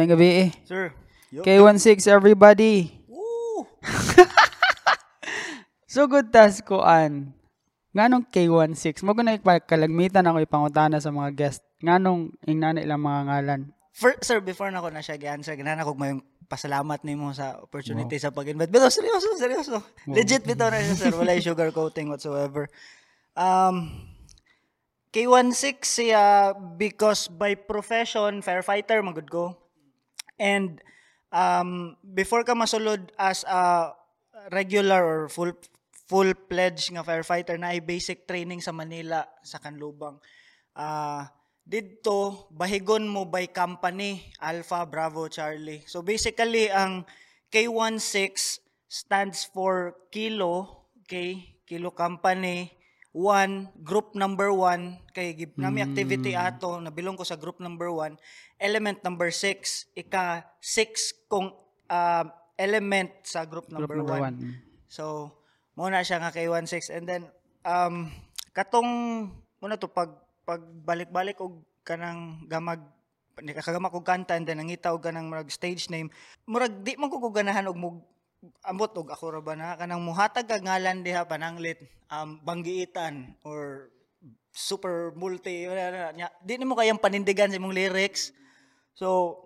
May gabi eh. Sir. Yo. K16 everybody. Woo! So good tas kuan. Nganong K16? Mo na kalagmitan ako ipangutana sa mga guest. Nganong ingnan ilang mga ngalan. For, sir, before na ko na siya gi-answer, ganana ko may pasalamat nimo sa opportunity sa pag-invite. Pero seryoso, seryoso. Legit bitaw na siya, sir. Wala sugar coating whatsoever. Um, K16 siya because by profession, firefighter, magud ko. And um, before ka masulod as a regular or full full pledge nga firefighter na ay basic training sa Manila sa Kanlubang. Ah didto bahigon mo by company Alpha Bravo Charlie. So basically ang K16 stands for kilo, okay? Kilo company 1, group number 1, kay give nami activity ato, nabilong ko sa group number 1, element number 6, ika 6 kung ah, element sa group number Group number 1. one. So, muna siya nga kay 16 and then um katong muna to pag pagbalik-balik og kanang gamag ni kagama og kanta and then nangita og kanang murag stage name murag di man ko ko ganahan og mug ambot og ako ra ba na? Kanang muhatag kag ngalan diha pananglit um banggiitan or super multi wala na, di nimo kayang panindigan sa imong lyrics. So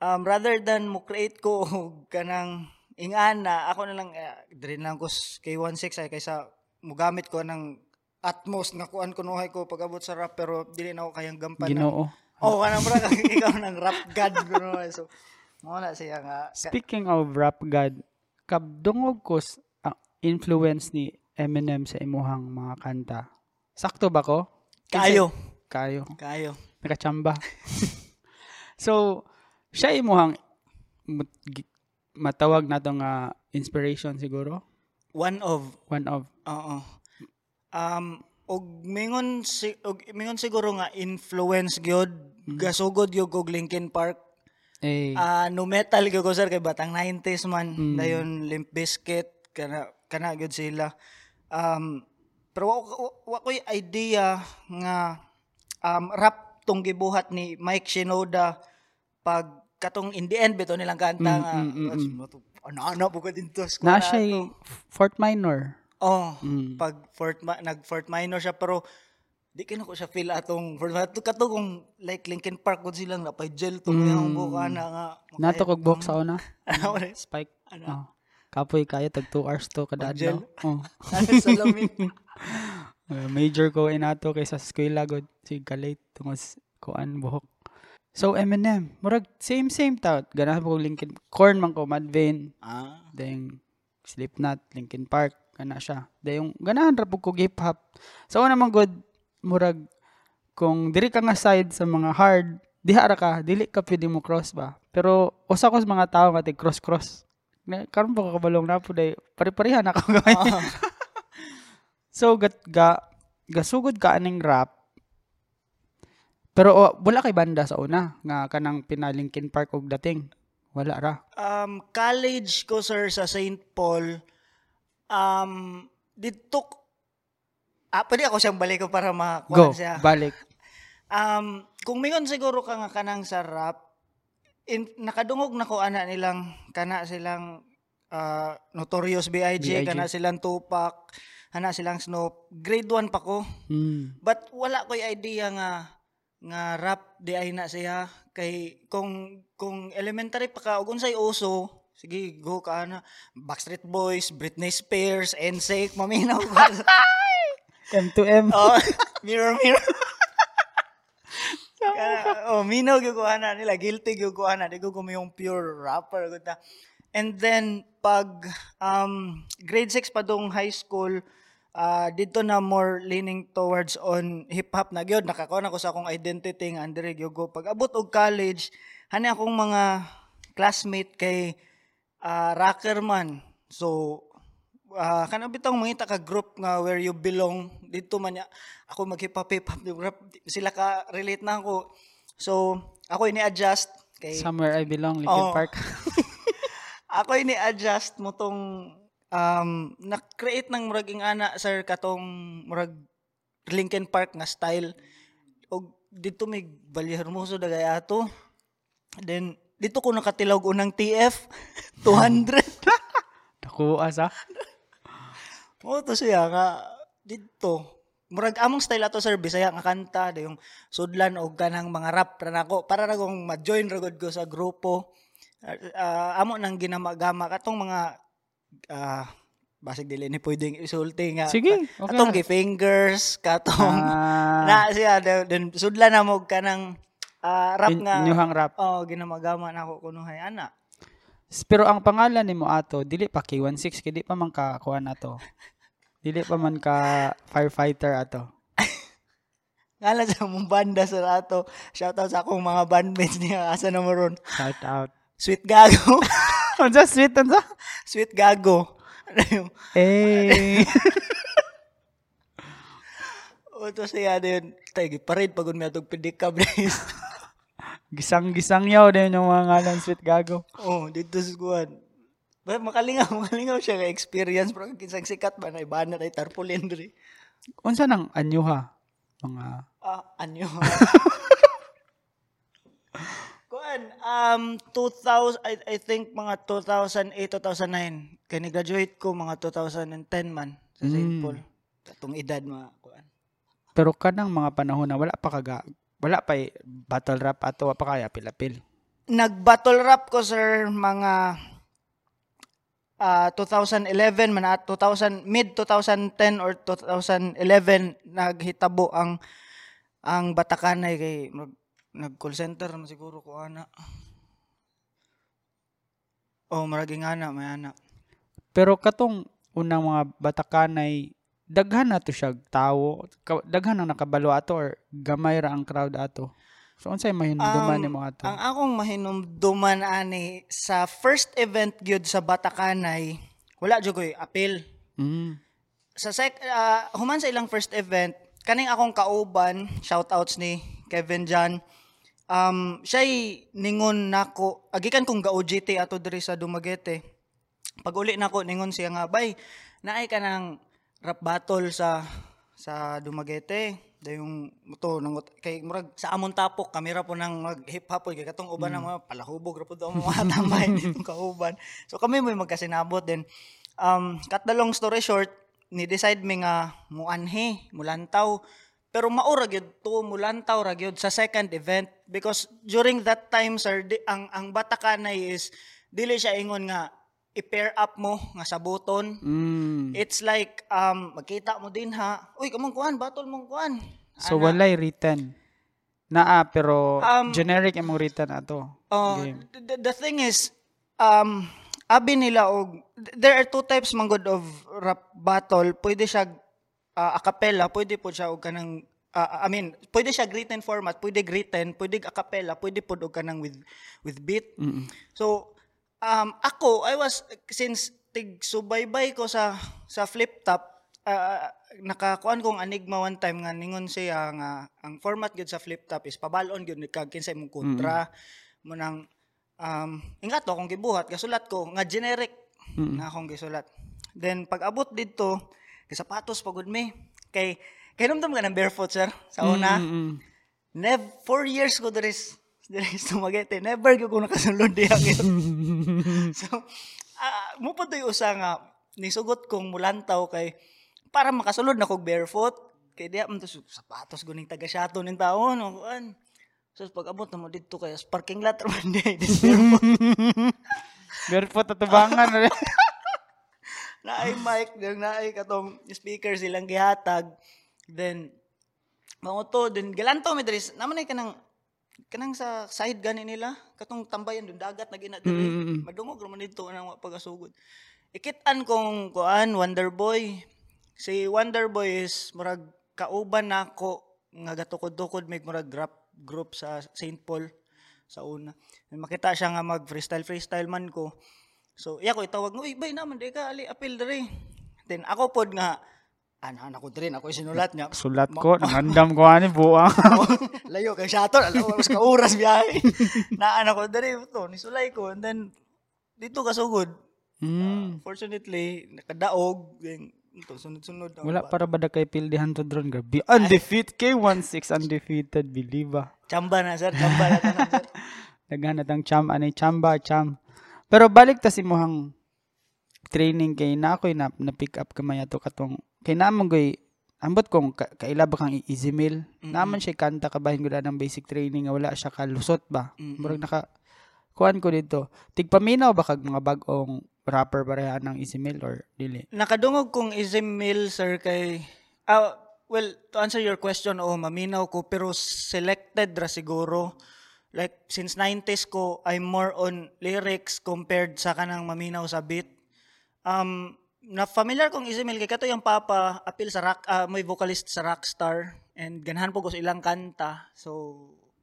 um, rather than mo create ko kanang ingana ako na lang uh, diri lang ko kay 16 ay kaysa mugamit ko ng atmos nga kuan kunuhay ko pag-abot sa rap pero dili na ako kayang gampan ng- Ginoo. oh kanang kang ikaw ng rap god kunuhay so mo na siya nga. Speaking of rap god, kabdungog ko ang influence ni Eminem sa imuhang mga kanta. Sakto ba ko? kayo Kayo. kayo Nakachamba. so, siya imuhang matawag na to nga inspiration siguro. one of One of. Oo. Um og mingon si og mingon siguro nga influence gyud gasugod gyud og Linkin Park. Eh, Ah no metal gyud ko sir kay batang 90s man. Dayon Limp Bizkit kana kana gyud sila. Um pero wa, wa, wa ko'y idea nga um rap tong gibuhat ni Mike Shinoda pag katong in the end bito nilang kanta nga ano-ano po ko dito na siya Fort Minor. Oh, Mm. pag Fort nag Fort Minor siya pero di kina ko siya feel atong Minor kato kung like Linkin Park gud silang napay gel to mm. yung buka na nga Nato kog box sa una. ano na Spike. Oh. Kapoy kaya tag 2 hours to kada adlaw. Oh. sa lamin Uh, major ko inato kaysa sa eskwela god si kalate tungos kuan buhok. So Eminem, murag same same ta. Ganahan ko Linkin Corn man ko Mad Vein, ah then Slipknot, Linkin Park, kana siya. Dayong ganahan ra ko hip hop. So una man good murag kung diri ka nga side sa mga hard, diha ra ka, dili ka pwede mo cross ba. Pero usa ko sa mga tao nga cross cross. Karon pa ko kabalong na po day pare-parehan ako gamay. So gat ga gasugod ka aning rap. Pero oh, wala kay banda sa una nga kanang pinalinkin Park og dating. Wala ra. um college ko sir sa St. Paul um dito Ah, pwede ako siyang balik ko para Go, makakuha siya. balik. Um, kung mingon siguro ka nga kanang sa rap, in, nakadungog na ko ana nilang kana silang ah, Notorious B.I.G.. B.I.G., kana silang Tupac, kana silang Snoop. Grade 1 pa ko. Mm. But wala ko'y idea nga nga rap di ay na siya kay kung kung elementary pa ka ug unsay uso sige go ka na Backstreet Boys, Britney Spears, NSYNC, maminaw. M2M. oh, mirror mirror. Kaya, oh, minaw gyud ko ana nila, guilty gyud ko ana, di ko yung pure rapper gud ta. And then pag um grade 6 pa dong high school, ah dito na more leaning towards on hip hop na gyud nakakuha na ko sa akong identity nga andre gyud ko pag abot og college hani akong mga classmate kay ah rocker man. So ah kanang bitong mangita ka group nga where you belong dito man ya ako mag hip hop hip hop yung rap di- sila ka relate na ako so ako ini adjust kay Somewhere I Belong, Linkin Oo. Park. ako ini adjust mo tong um na-create ng murag ing ana sir katong murag Linkin Park nga style og dito may Balya Hermoso dagay ato then dito ko nakatilog unang TF 200. Nakuha sa. Oo, to siya nga dito. Murag among style ato sir Bisaya nga kanta da yung sudlan og kanang mga rap ra nako para na kong ma-join ra ko sa grupo. Ah, amo nang ginamagama katong mga ah basig dili ni pwedeng isulti nga. Sige, okay Katong na. gi fingers, katong Ah, na siya then- sudlan na mo kanang ah, rap in- nga. inyuhang rap. Oh, ginamagama na ako kunuhay ana. Pero ang pangalan nimo ato, dili pa K16 kay di pa man ka kuan ato. Dili pa man ka firefighter ato. Ngala sa mong banda sa ato. Shoutout sa akong mga bandmates niya asa na mo ron. Shout out. Sweet Gago. Unsa sweet unsa? Sweet Gago. Ano yung, Eh. o to siya din. Tayo, giparid pagod may atong pedicab guys. Gisang-gisang yaw din yung mga ngalan sweet gago. oh, dito sa kuwan. Ba, makalingaw, makalingaw siya nga experience. Pero kinsang sikat ba na iba na tarpaulin diri. Unsa nang anyuha? Mga Ah, anyo. Kuan, um, 2000, I, I think mga 2008, 2009. Kaya ni-graduate ko mga 2010 man sa St. Mm. Paul. Tatong edad mga kuan. pero kanang mga panahon na wala pa kaga wala pa eh, battle rap ato pa kaya pilapil. Nag-battle rap ko, sir, mga ah 2011 man at 2000 mid 2010 or 2011 naghitabo ang ang Batakanay kay mag, nag call center naman siguro ko ana. Oh, maraging ana, may ana. Pero katong unang mga batakanay daghan na to siya tawo. Daghan ang nakabalo ato or gamay ra ang crowd ato. So unsay mahinduman Um, nimo ato? Ang akong mahinumduman ani sa first event gyud sa Batakanay, wala jud ko'y appeal. Mm. sa sec ah, human sa ilang first event kaning akong kauban shoutouts ni Kevin John um siya'y ningon nako agikan kong ga OJT ato diri sa Dumaguete pag uli nako ningon siya nga bay naay ka ng rap battle sa sa Dumaguete. Dayong to nang kay murag sa amon tapok kamera po nang mag hip hop kay katong uban ng mga palahubog ra po daw mga tambay ditong kauban. So kami mo magkasinabot din. Um cut the long story short ni decide mi nga muanhi mulantaw pero maura gyud to mulantaw ra gyud sa second event because during that time sir di, ang ang Batakanay is dili siya ingon nga i-pair up mo nga sa buton Mm. It's like um magkita mo din ha. Uy, kamong kuan, battle mong kuan. So walay written. Naa pero Um, generic imong written ato. Oh, Game. the, the thing is um abi nila og there are two types man good of rap battle. Pwede siya uh, a cappella, pwede po siya og kanang uh, I mean, pwede siya written format, pwede written, pwede a cappella, pwede pod og kanang with with beat. Mm. So, um, ako, I was, since tig subaybay ko sa sa flip top, uh, nakakuan kong enigma one time nga ningon siya nga ang format gyud sa flip top is pabalon gyud kag kinsay mong kontra. Mo nang um ingat to akong gibuhat gasulat ko nga generic nga akong gisulat. Then pag abot didto kay sapatos pagud mi. Kay kay numdum ka ng barefoot sir sa una. Mm-mm. Nev four years ko diri s- diri sa Dumaguete. Never gyud ko nakasulod diha so, ah mo pa usa nga nisugot kong mulantaw kay para makasulod na kog barefoot kay diha man to su- sapatos guning taga shato ning taon no kuan. So pag abot na mo dito kay sa parking lot man di barefoot. Barefoot atubangan rin. naay mic naay katong speaker silang gihatag then manguto then galanto mi diri naman ay kanang kanang sa side gani nila katong tambayan dun dagat na gina diri Mm-mm. madungog ra man dito nang pagasugod ikitan kong kuan Wonder Boy si Wonder Boy is murag kauban nako nga gatukod-tukod may murag rap group sa St. Paul sa una makita siya nga mag freestyle freestyle man ko So, iya ko itawag, uy, bay naman, di ka, ali, apil diri. Then, ako pod nga, ana, ako diri, ako sinulat niya. Sulat ko, nangandam ko ani buang. Layo kay shator, alam mas ka oras biyahe. Naan ako diri, to, nisulay ko, and then, dito kasugod. Mm. Fortunately, nakadaog, then, ito, sunod-sunod. ang Wala para ba da kay pildihan to drone gabi. Undefeated K16 undefeated believe ah. Chamba na, sir, chamba na, tanan, sir. daghan na tang cham anay chamba cham. Pero balik ta si mohang training kay na ako'y na, na pick up kamay ato katong kay naman goy ambot kong ka, kaila ba kang easy meal naman siya kanta kabahin ko na ng basic training nga wala siya kalusot ba Mm-mm. murag naka kuan ko dito tigpaminaw ba kag mga bag-ong rapper pareha ng easy meal or dili Nakadungog kong ism meal, sir, kay... Ah, well, to answer your question, oh, maminaw ko, pero selected ra siguro. Like, since 90s ko, I'm more on lyrics compared sa kanang maminaw sa beat. Um, na familiar kong ism meal, kay kato yung papa, appeal sa rock, ah, may vocalist sa Rockstar, and ganahan po ko sa ilang kanta. So,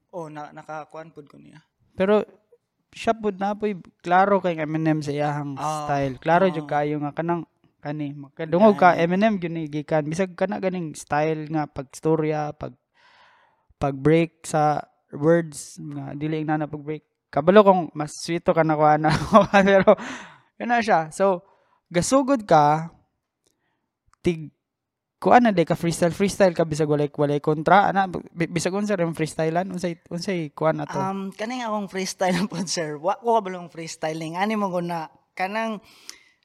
oh, na, nakakuan po ko niya. pero siya pud na po'y klaro kay Eminem sa iyahang Ah, style klaro ah. jud kayo nga kanang kani makadungog ka Eminem gyud gikan bisag kana ganing style nga pagstorya pag pag break sa words nga dili na na pag break kabalo kong mas sweeto ka na ko ana pero kana siya so gasugod ka tig kuan na day ka freestyle freestyle ka bisag walay walay kontra ana bi- bisag unsa rin freestylean unsay unsay kuan na to Um, kaning akong freestyle po, sir. Wa ko kabalong freestyling. Ani mo na kanang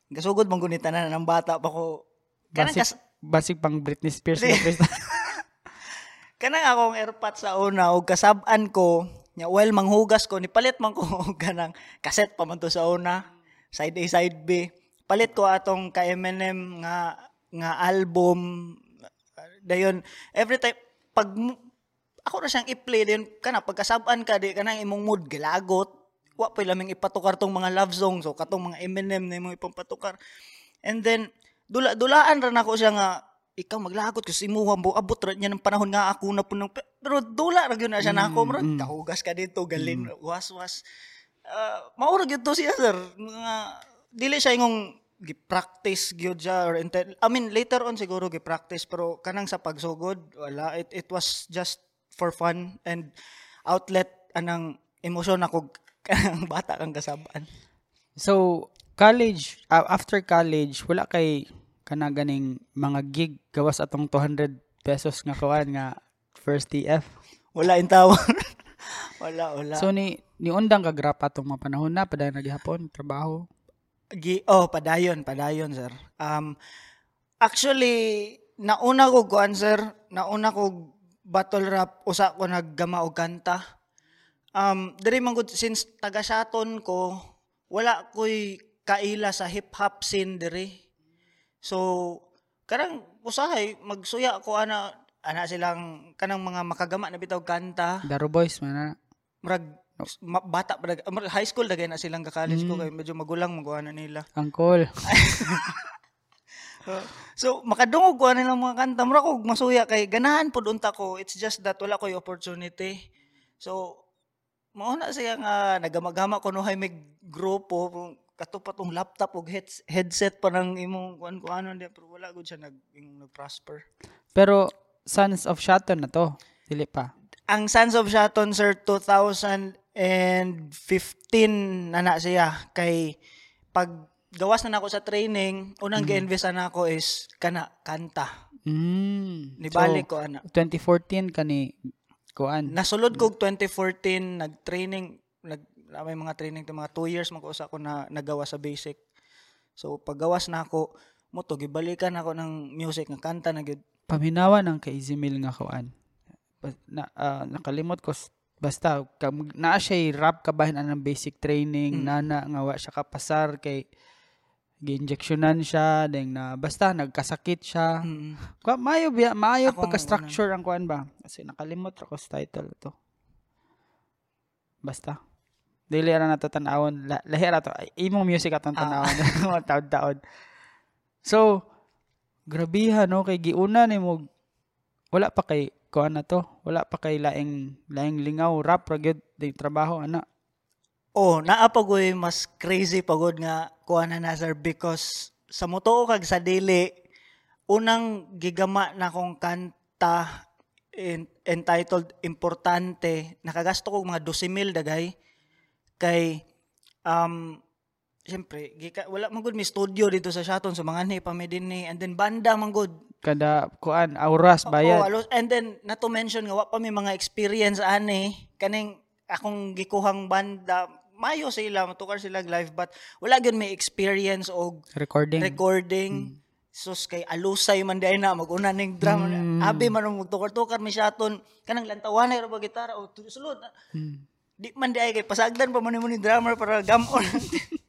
gasugod mong gunita na ng bata pa ko. Kanang basic, kas, basic pang Britney Spears na freestyle kanang akong airpot sa una og kasab-an ko nya well manghugas ko nipalit man ko kanang cassette pa man to sa una side A side B palit ko atong ka Eminem nga nga album. Dayon every time pag ako na siyang i-play din kana pagkasab-an ka di kanang imong mood gilagot. Wa pa lamang ipatukar tong mga love songs so katong mga Eminem na imong ipapatukar and then dula dulaan ra nako siya nga ikaw maglagot kasi imuha mo abot ra niya ng panahon nga ako na punong pero dula ra gyud na siya nako murag kahugas ka dito galin was was. Uh, maura gyud to siya sir. Nga dili siya ingong gi-practice gyud siya or intel I mean later on siguro gi-practice pero kanang sa pagsugod wala. It it was just for fun and outlet anang emosyon ako kanang bata kang kasaban so college ah, after college wala kay kana ganing mga gig? Gawas atong 200 pesos nga kuan nga first TF wala in tawon wala wala. So ni ni undang ka grap atong mga panahon na? Paday naghapon trabaho Gi oh, padayon, padayon, sir. Um, actually, nauna ko kuan, sir. Nauna ko battle rap, usa ko naggama og kanta. Um, diri man gud since taga Shaton ko, wala ko'y kaila sa hip-hop scene diri. So, karang usahay, magsuya ko ana, ana silang kanang mga makagama na bitaw kanta Daro Boys man na murag ma- bata pa high school dagay na silang ka college ko kay medyo magulang magawa na nila angkol So, makadungog ko nilang mga kanta. Mura ko masuya kay ganahan po unta ko. It's just that wala ko yung opportunity. So, mauna siya nga nagamagama ko no hay may grupo kato pa tong laptop ug heads- headset pa ng imong kuan ko ano pero wala gud siya nag imong nag-prosper. pero Sons of Shaton na to dili pa Ang Sons of Shaton sir 2015 na na siya kay pag gawas na nako sa training, unang gi-invest na ako is kana kanta. mm. Nibalik ko ana. so, 2014 kani kuan Nasulod ko 2014 nag-training nag na may mga training to mga 2 years magkusa ko na nagawa sa basic. So paggawas na ako mo to gibalikan ako ng music nga kanta na gyud. paminawa ng kay Izimil nga kuan. Na, ah, nakalimot ko basta kam, naa siya rap kabahin ang basic training nana nga wa siya kapasar kay gi-injectionan siya deng na basta nagkasakit siya. Mm. Kwa maayo biya maayo Ako ang pagka-structure ang kuan ba? Kasi nakalimot ra ko sa title to. Basta. Dili ra nato tan-awon. La, lahi ra to. Imong music atong tan-awon. Mga taon-taon. So, grabiha no kay giuna nimo wala pa kay kuan na to. Wala pa kay laing laing lingaw rap ra gyud di trabaho ana. Oh, naa pa ko'y mas crazy pagod nga kuha na na sir because sa moto kag sa dili unang gigama na kong kanta en- entitled Importante nakagasto ko mga 12,000 dagay kay um Siyempre, gika, wala man gud mi studio dito sa Shaton so mga ni pa mi din ni and then banda man gud. Kada kuan auras Oo, bayad. alo- and then not to mention nga wa pa may mga experience ani kaning akong gikuhang banda mayo sila matukar sila live but wala gyud may experience og Recording. recording. Sus kay alusay man day na maguna ning drum abi man mo tukar-tukar mi siyaton kanang lantawan ra ba gitara? O sulod Hmm. di man di ay kay pasagdan pa man mo ni drummer para gamon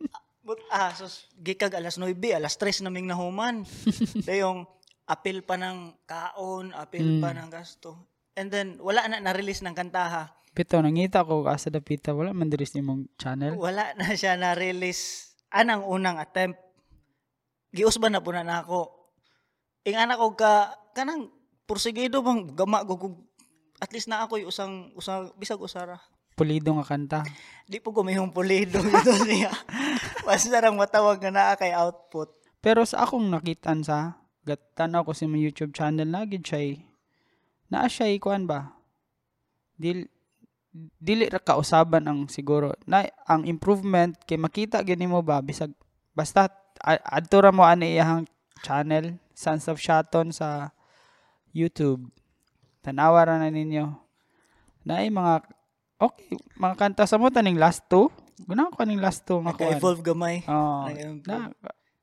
but ah sus gikag alas 9 alas 3 naming nahuman. Dayong apil pa ng kaon apil pa ng gasto. And then wala na na-release ng kantaha Pito, nangita ko asa dapita. Wala man diris nimong channel. wala na siya na-release. Anang unang attempt. Giusban na po na nako. Ing anak ko ka kanang porsigido bang gama ko at least na ako usang usang bisag usara Pulido nga kanta. di po gumihong pulido ito niya basta lang matawag nga naa kay output. Pero sa akong nakitan sa gatanaw ko sa mga YouTube channel na gid siya naa siya kuan ba? Dil dili ra kausaban ang siguro. Na ang improvement kay makita gini mo ba bisag basta adto ra mo ani iyang channel Sons of Shaton sa YouTube. Tanawa ra na ninyo. Na mga okay mga kanta sa mo taning last two? Guna ko ning last two nga kuan. naka-evolve gamay. Oo. Nag-improve. na,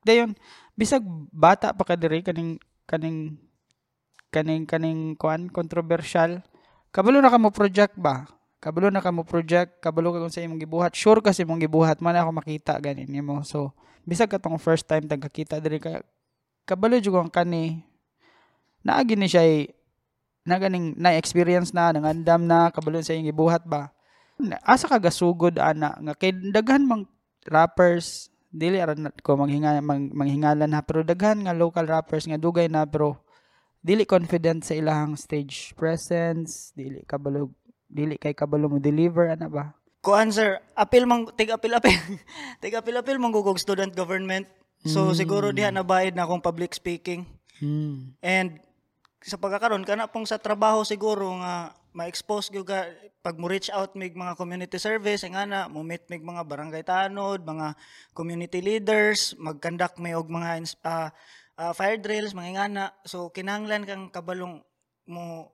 dayon bisag bata pa ka diri kaning kaning kaning kaning kuan controversial. Kabalo na ka mo project ba? Kabalo na ka mo project kabalo ka kung sa imong gibuhat. Sure kasi imong gibuhat man ako makita ganin nimo. So bisag katong first time tagkakita diri ka kabalo jud ang kani. Naagi ni siya eh, na ganing na experience na nangandam na kabalo sa imong gibuhat ba? Asa ka gasugod ana? Nga kay daghan mang rappers dili aran ko manghinga mang, manghingalan na pero daghan nga local rappers nga dugay na pero dili confident sa ilang stage presence dili kabalo dili kay kabalo mo deliver ana ba? Kuan sir apil mang tig apil apil tig apil apil manggugog student government. So siguro diha nabayad na akong public speaking. Hmm. And sa pagkakaroon kana pong sa trabaho siguro nga ma-expose gyud ka pag mo reach out mig mga community service nga na mo meet mig mga barangay tanod, mga community leaders, mag-conduct may og mga ah, ah, fire drills mga ingana. So kinahanglan kang kabalong mo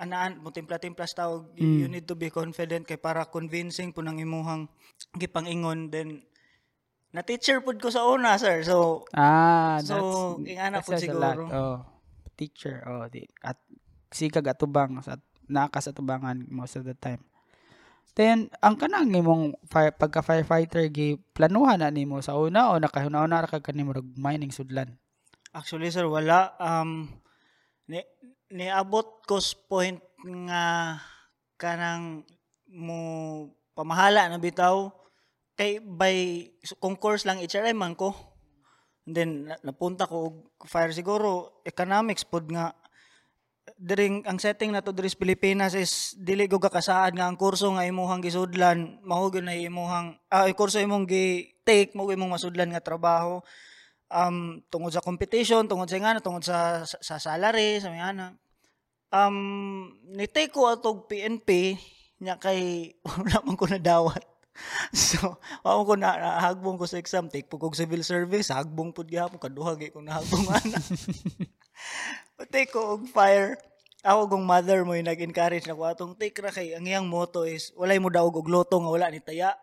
anaan mo timpla-timpla sa tawag you need to be confident kay para convincing po ng imuhang gipangingon. Then na teacher pud ko sa una sir. So ah So, ingana po siguro. oh teacher oh di at sikag atubang sa nakas atubangan most of the time then ang kanang imong fire, pagka firefighter gi planuhan na nimo sa una o nakahuna-una ra ka kanimo rog mining sudlan Actually, sir, wala. Um, ni, niabot ko point nga kanang mo pamahala na bitaw kay by concourse lang HRM man ko. And then na- napunta ko fire siguro economics pod nga. Diring ang setting na to diri sa Pilipinas is dili ko kakasaad nga ang kurso nga imuhang gisudlan mao na imuhang ah kurso imong gi take mo imong masudlan nga trabaho. Um tungod sa competition tungod sa ngana tungod sa sa, sa salary sa ngana um ni take ko atog PNP nya kay wala man ko nadawat so wala ko na hagbong ko sa exam take po kog civil service hagbong pud gyapon kaduha gyud ko nahagbong ana take ko og fire ako kung mother mo yung nag-encourage na ko atong take ra kay ang iyang motto is walay mo daog og loto nga wala ni taya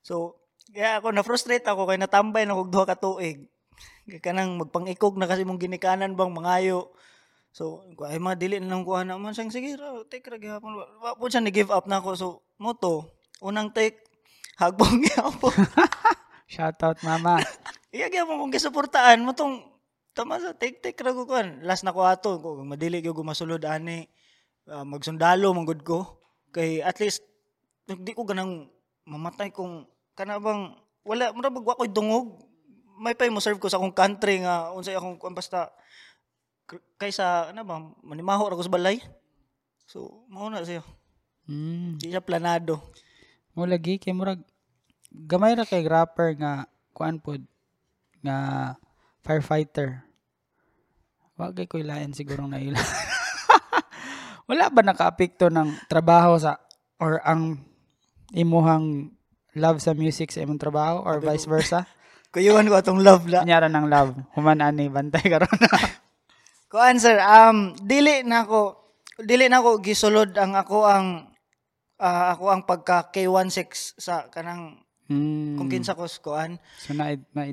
so kaya ako na-frustrate ako kay natambay na kog duha ka tuig Kaya kanang magpangikog na kasi mong ginikanan bang mangayo. So, ay mga dili na nang kuha na man siyang sige take ra gihapon. Wa po siya ni-give up na ako. So, moto, unang take, hagbong gihapon. shout out mama Iya gihapon kung gisuportaan mo tong tama sa take take ra ko kan. Last na ko ato, kung madili gyud ko masulod ani ah, magsundalo manggod ko. Kay at least di ko ganang mamatay kung kana bang wala mura bag ko'y dungog may pay mo serve ko sa akong country nga unsay akong kuan basta kaysa ano ba manimaho ra ko sa balay so mao na siya mm. di siya planado mo lagi kay murag gamay ra kay rapper nga kuan pod nga firefighter. Wagay ko ilayan siguro na ila. Wala ba nakaapekto ng trabaho sa or ang imuhang love sa music sa imong trabaho or vice versa? Kuyuhan ko atong love la. Kanyara ng love. Human ani bantay karon Kuan sir, um dili na ako dili na ako gisulod ang ako ang ah, ako ang pagka K16 sa kanang Mm. kung kinsa ko kuan. So na na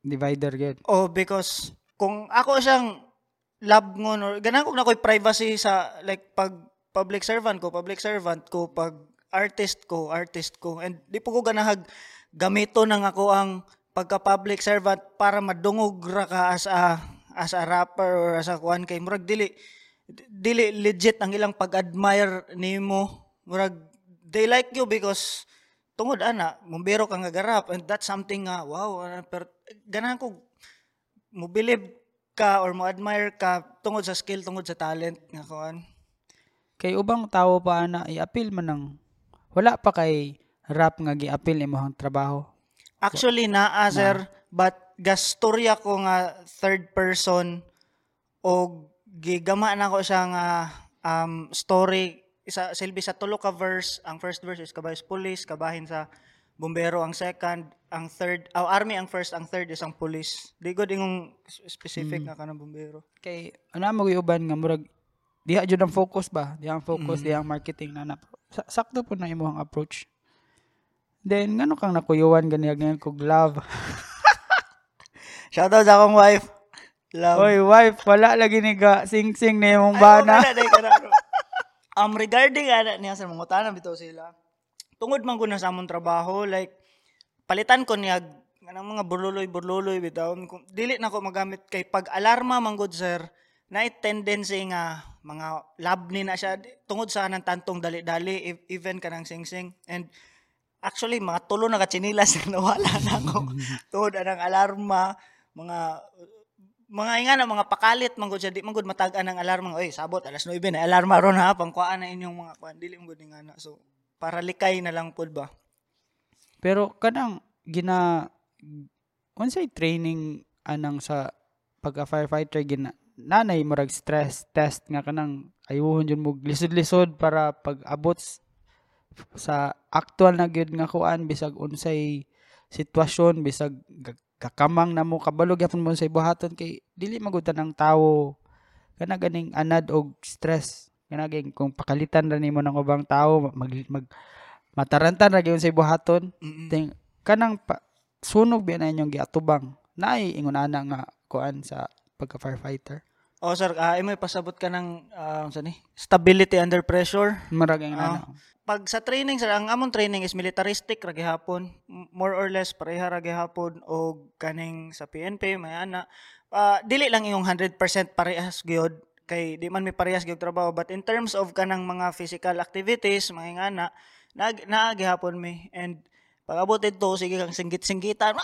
divider gyud. Oh, because kung ako siyang lab ngon or ganang ko na ko'y privacy sa like pag public servant ko, public servant ko, pag artist ko, artist ko. And di po ko ganahag gamito nang ako ang pagka public servant para madungog ra ka as a as a rapper or as a kuan kay murag dili dili legit ang ilang pag-admire nimo. Murag they like you because tungod ana, mumbero ka nga garap and that's something nga wow, ah, pero ganahan ko mo believe ka or mo admire ka tungod sa skill, tungod sa talent nga kuan. Kay ubang tawo pa ana i-appeal man ng wala pa kay rap nga gi-appeal imong trabaho. Actually naa sir, but gastorya ko nga third person o gigama na ko siya nga um, story isa silbi sa tulo ka verse ang first verse is kabayo sa police kabahin sa bombero ang second ang third oh, army ang first ang third is ang police di gud ingong specific nga kanang bombero Kay ana mo uban nga murag diha jud ang focus ba? Diha ang focus, diha ang marketing na na. Sa- sakto po na imong approach. Then ngano kang nakuyuan ganiya ganyan kog love. shoutout sa akong wife love Oy, wife, wala lagi ni ga sing-sing na imong Ay, bana. kada, kada. Um, regarding ana niya sa mga tanan bitaw sila. Tungod man ko na sa among trabaho, like palitan ko niya kanang mga burluloy burluloy bitaw. Dili na ko magamit kay pag alarma man gud sir na tendency nga mga lab ni na siya. Tungod sa nang tantong dali-dali e- even kanang sing-sing. And actually mga tulo na katsinilas na nawala na ako. Tungod anang alarma mga mga ingana mga pakalit man gud siya di man gud matag-an ang alarma oy sabot alas 9 na alarma ron ha? Pangkuan na inyong mga kuan dili man gud ingana so para likay na lang pud ba? Pero kanang gina unsay training anang sa pagka firefighter gina nanay murag stress test nga kanang ayuhon jud mo lisod-lisod para pag abot sa actual na gyud nga kuan bisag unsay sitwasyon bisag kakamang na mo kabalo gyapon mo sa buhaton kay dili magud ng tawo kana ganing anad og stress kana ging kung pakalitan ra nimo ng ubang tawo mag, mag matarantan ra gyud sa buhaton Mm-mm. Ting kanang pa, sunog biya na inyong giatubang. Naay ingon ana nga kuan sa pagka firefighter. Oh sir. Ah imo pasabot ka ng ah, unsa ni? Stability under pressure. Marag ang Ah. ana. pag sa training sir ang among training is militaristic ra gihapon. More or less pareha ra gihapon og kaning sa PNP may ana. Ah, dili lang yung 100% parehas gyud kay di man mi parehas gyud trabaho but in terms of kanang mga physical activities mga ingana na naa gihapon mi. And pag abot dito sige kang singgit-singgitan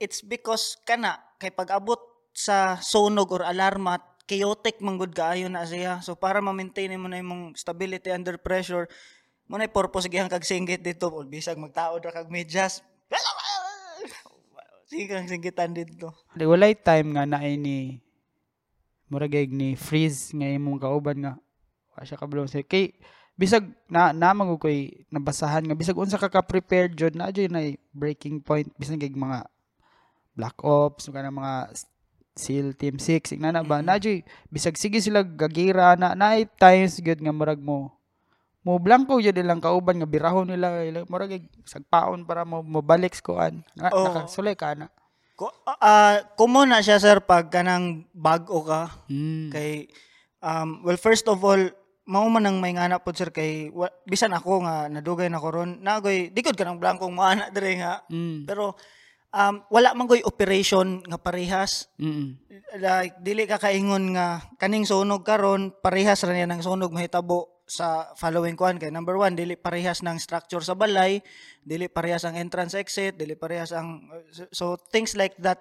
it's because kana kay pag abot sa sunog or alarma chaotic manggod kaayo na siya. So para ma-maintain mo na imong stability under pressure mo na purpose gihang kag singgit dito. Ul bisag magtaod ra kag medyas. Sige kang singgitan dito. Di walay time nga naay ni murag gyud ni freeze nga imong kauban nga wa siya kabalo sa kay bisag na namang koy nabasahan nga bisag unsa ka ka prepared jud na jud na breaking point bisag kay mga black ops mga s- SEAL Team 6 ing na ba? Na jud bisag sige sila gagira na naay times gyud nga murag mo mo blanco jud ilang kauban nga birahon nila. Ila- murag sagpaon para mo mobalik kuan na, Oo. nakasulay ka na. Ko, ah common na siya sir pag kanang bag-o ka. Mm. kay um, well first of all mao man ang may ngana pod sir kay wa, bisan ako nga nadugay na ko ron. Nagoy dikod ka ng blankong maana dire nga. Mm. pero um, wala man goy operation nga parehas. Mm. like dili ka kaingon nga kaning sunog karon parehas ra niya ng sunog mahitabo sa following kuan. Kay number one dili parehas ng structure sa balay dili parehas ang entrance exit dili parehas ang so, so things like that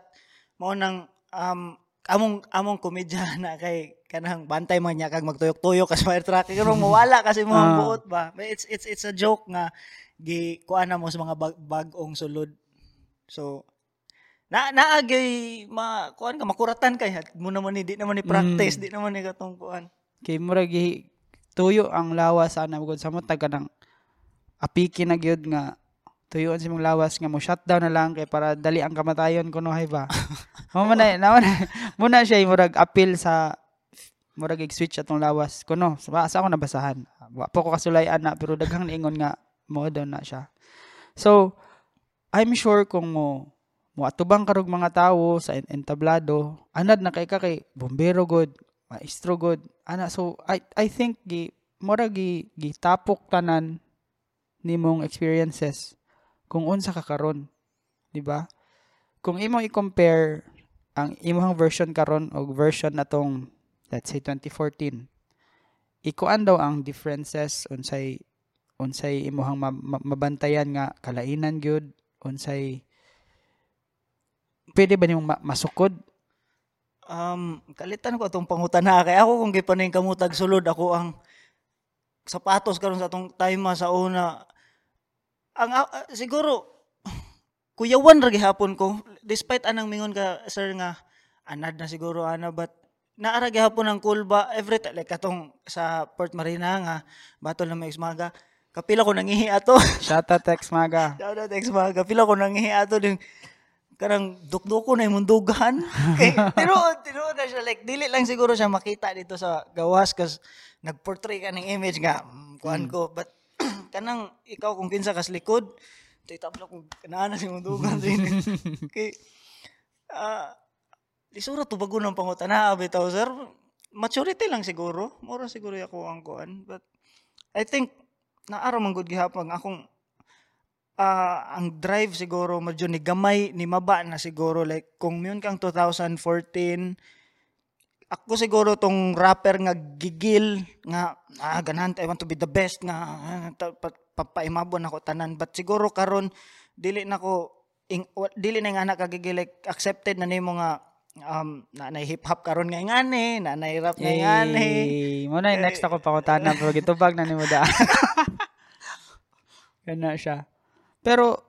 mao nang um, among among komedya na kay kanang bantay man niya kag magtuyok-tuyok kas fire truck. Karon mawala kasi mo Ah. buot ba? It's it's it's a joke nga gi kuan na mo sa mga bag, bagong sulod so na naagay ma kuan ka makuratan kay mo naman ni di naman ni practice di naman ni katong kuan. Kay murag gi- tuyo ang lawas ana gud sa mo taga ng apiki na gyud nga tuyoan si mong lawas nga mo shutdown na lang kay para dali ang kamatayon kuno hay ba? Mo na na muna siya murag appeal sa murag switch atong lawas kuno. Sa asa ako nabasahan. Wa po ko kasulayan na pero daghang ingon nga mo na siya. So I'm sure kung mo mo atubang karog mga tawo sa en- entablado anad na kay ka kay bombero god maestro god ana so I I think gi mura gi gitapok tanan nimong experiences kung unsa ka karon di ba? Kung imo i-compare ang imong version karon og version natong let's say 2014 ikuan daw ang differences unsay unsay imong ma- ma- mabantayan nga kalainan gyud unsay pwede ba nimong ma- masukod? Um, kalitan ko atong pangutana kay ako kung gipaning kamutag sulod. Ako ang sapatos karon sa atong time sa una. Ang ah, siguro kuyawan ra gihapon ko. Despite anang mingon ka sir nga anad na siguro ana but naara gihapon ang kulba. Every time like katong sa Port Marina nga batol na may maga kapila ko nangihi ato shout out text maga Shout out ex mga kapila ko nangihi ato din karang dukduko na yung mundugan. Okay. Pero tiro na siya like dili lang siguro siya makita dito sa gawas kas nagportray ka ng image nga mm, kuan ko but kanang ikaw kung kinsa kas likod titabla ko kanana si mundugan din. okay. Ah lisura to bago ng pangutana bitaw sir. Maturity lang siguro. Mura siguro ako ang kuan but I think naara man gud gihapon akong ah, ang drive siguro medyo ni gamay ni maba na siguro like kung yun kang 2014 ako siguro tong rapper nga gigil nga ah ganahan I want to be the best nga ah, pa- papaimabon ako tanan but siguro karon dili na ko ing, dili na nga anak kagigil like accepted na nimo nga um na na hip hop karon nga ngani na na rap nga ngani! Mo na next ako pangutana pero gitubag na nimo da. Kana siya. Pero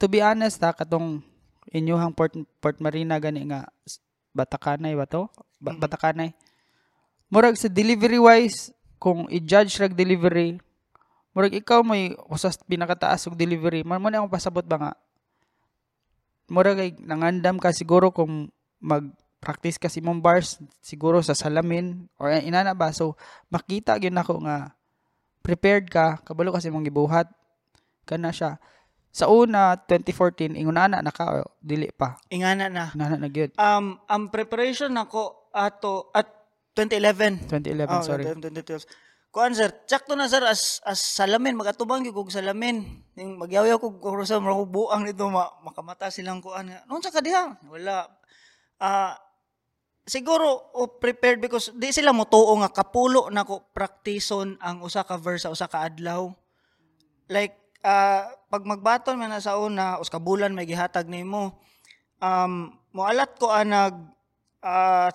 to be honest ha katong inyuhang Port Port Marina gani nga Batakanay ba to? Ba- Batakanay. Murag sa delivery wise kung i-judge rag delivery murag ikaw may usas pinakataas og delivery mo mo na akong pasabot ba nga murag kay nangandam ka siguro kung mag practice ka si mong bars siguro sa salamin or inana ba so makita gyud nako nga prepared ka kabalo kasi mong gibuhat kana siya sa una 2014 ingon na ka o dili pa ingana na nana na gyud um ang preparation nako ato at 2011 2011 Oh, sorry 2012. Kuan sir, sakto na sir as as salamin magatubang gyud kog salamin. Ning magyaw ko kung sa mga buang nito ma, makamata silang kuan nga. Noon sa kadiha, wala. Ah siguro o prepared because di sila mo tuo nga kapulo na ko praktison ang usa ka verse sa usa ka adlaw. Like ah pag magbaton man na sa una us ka bulan may gihatag nimo. Um moalat ko anag ah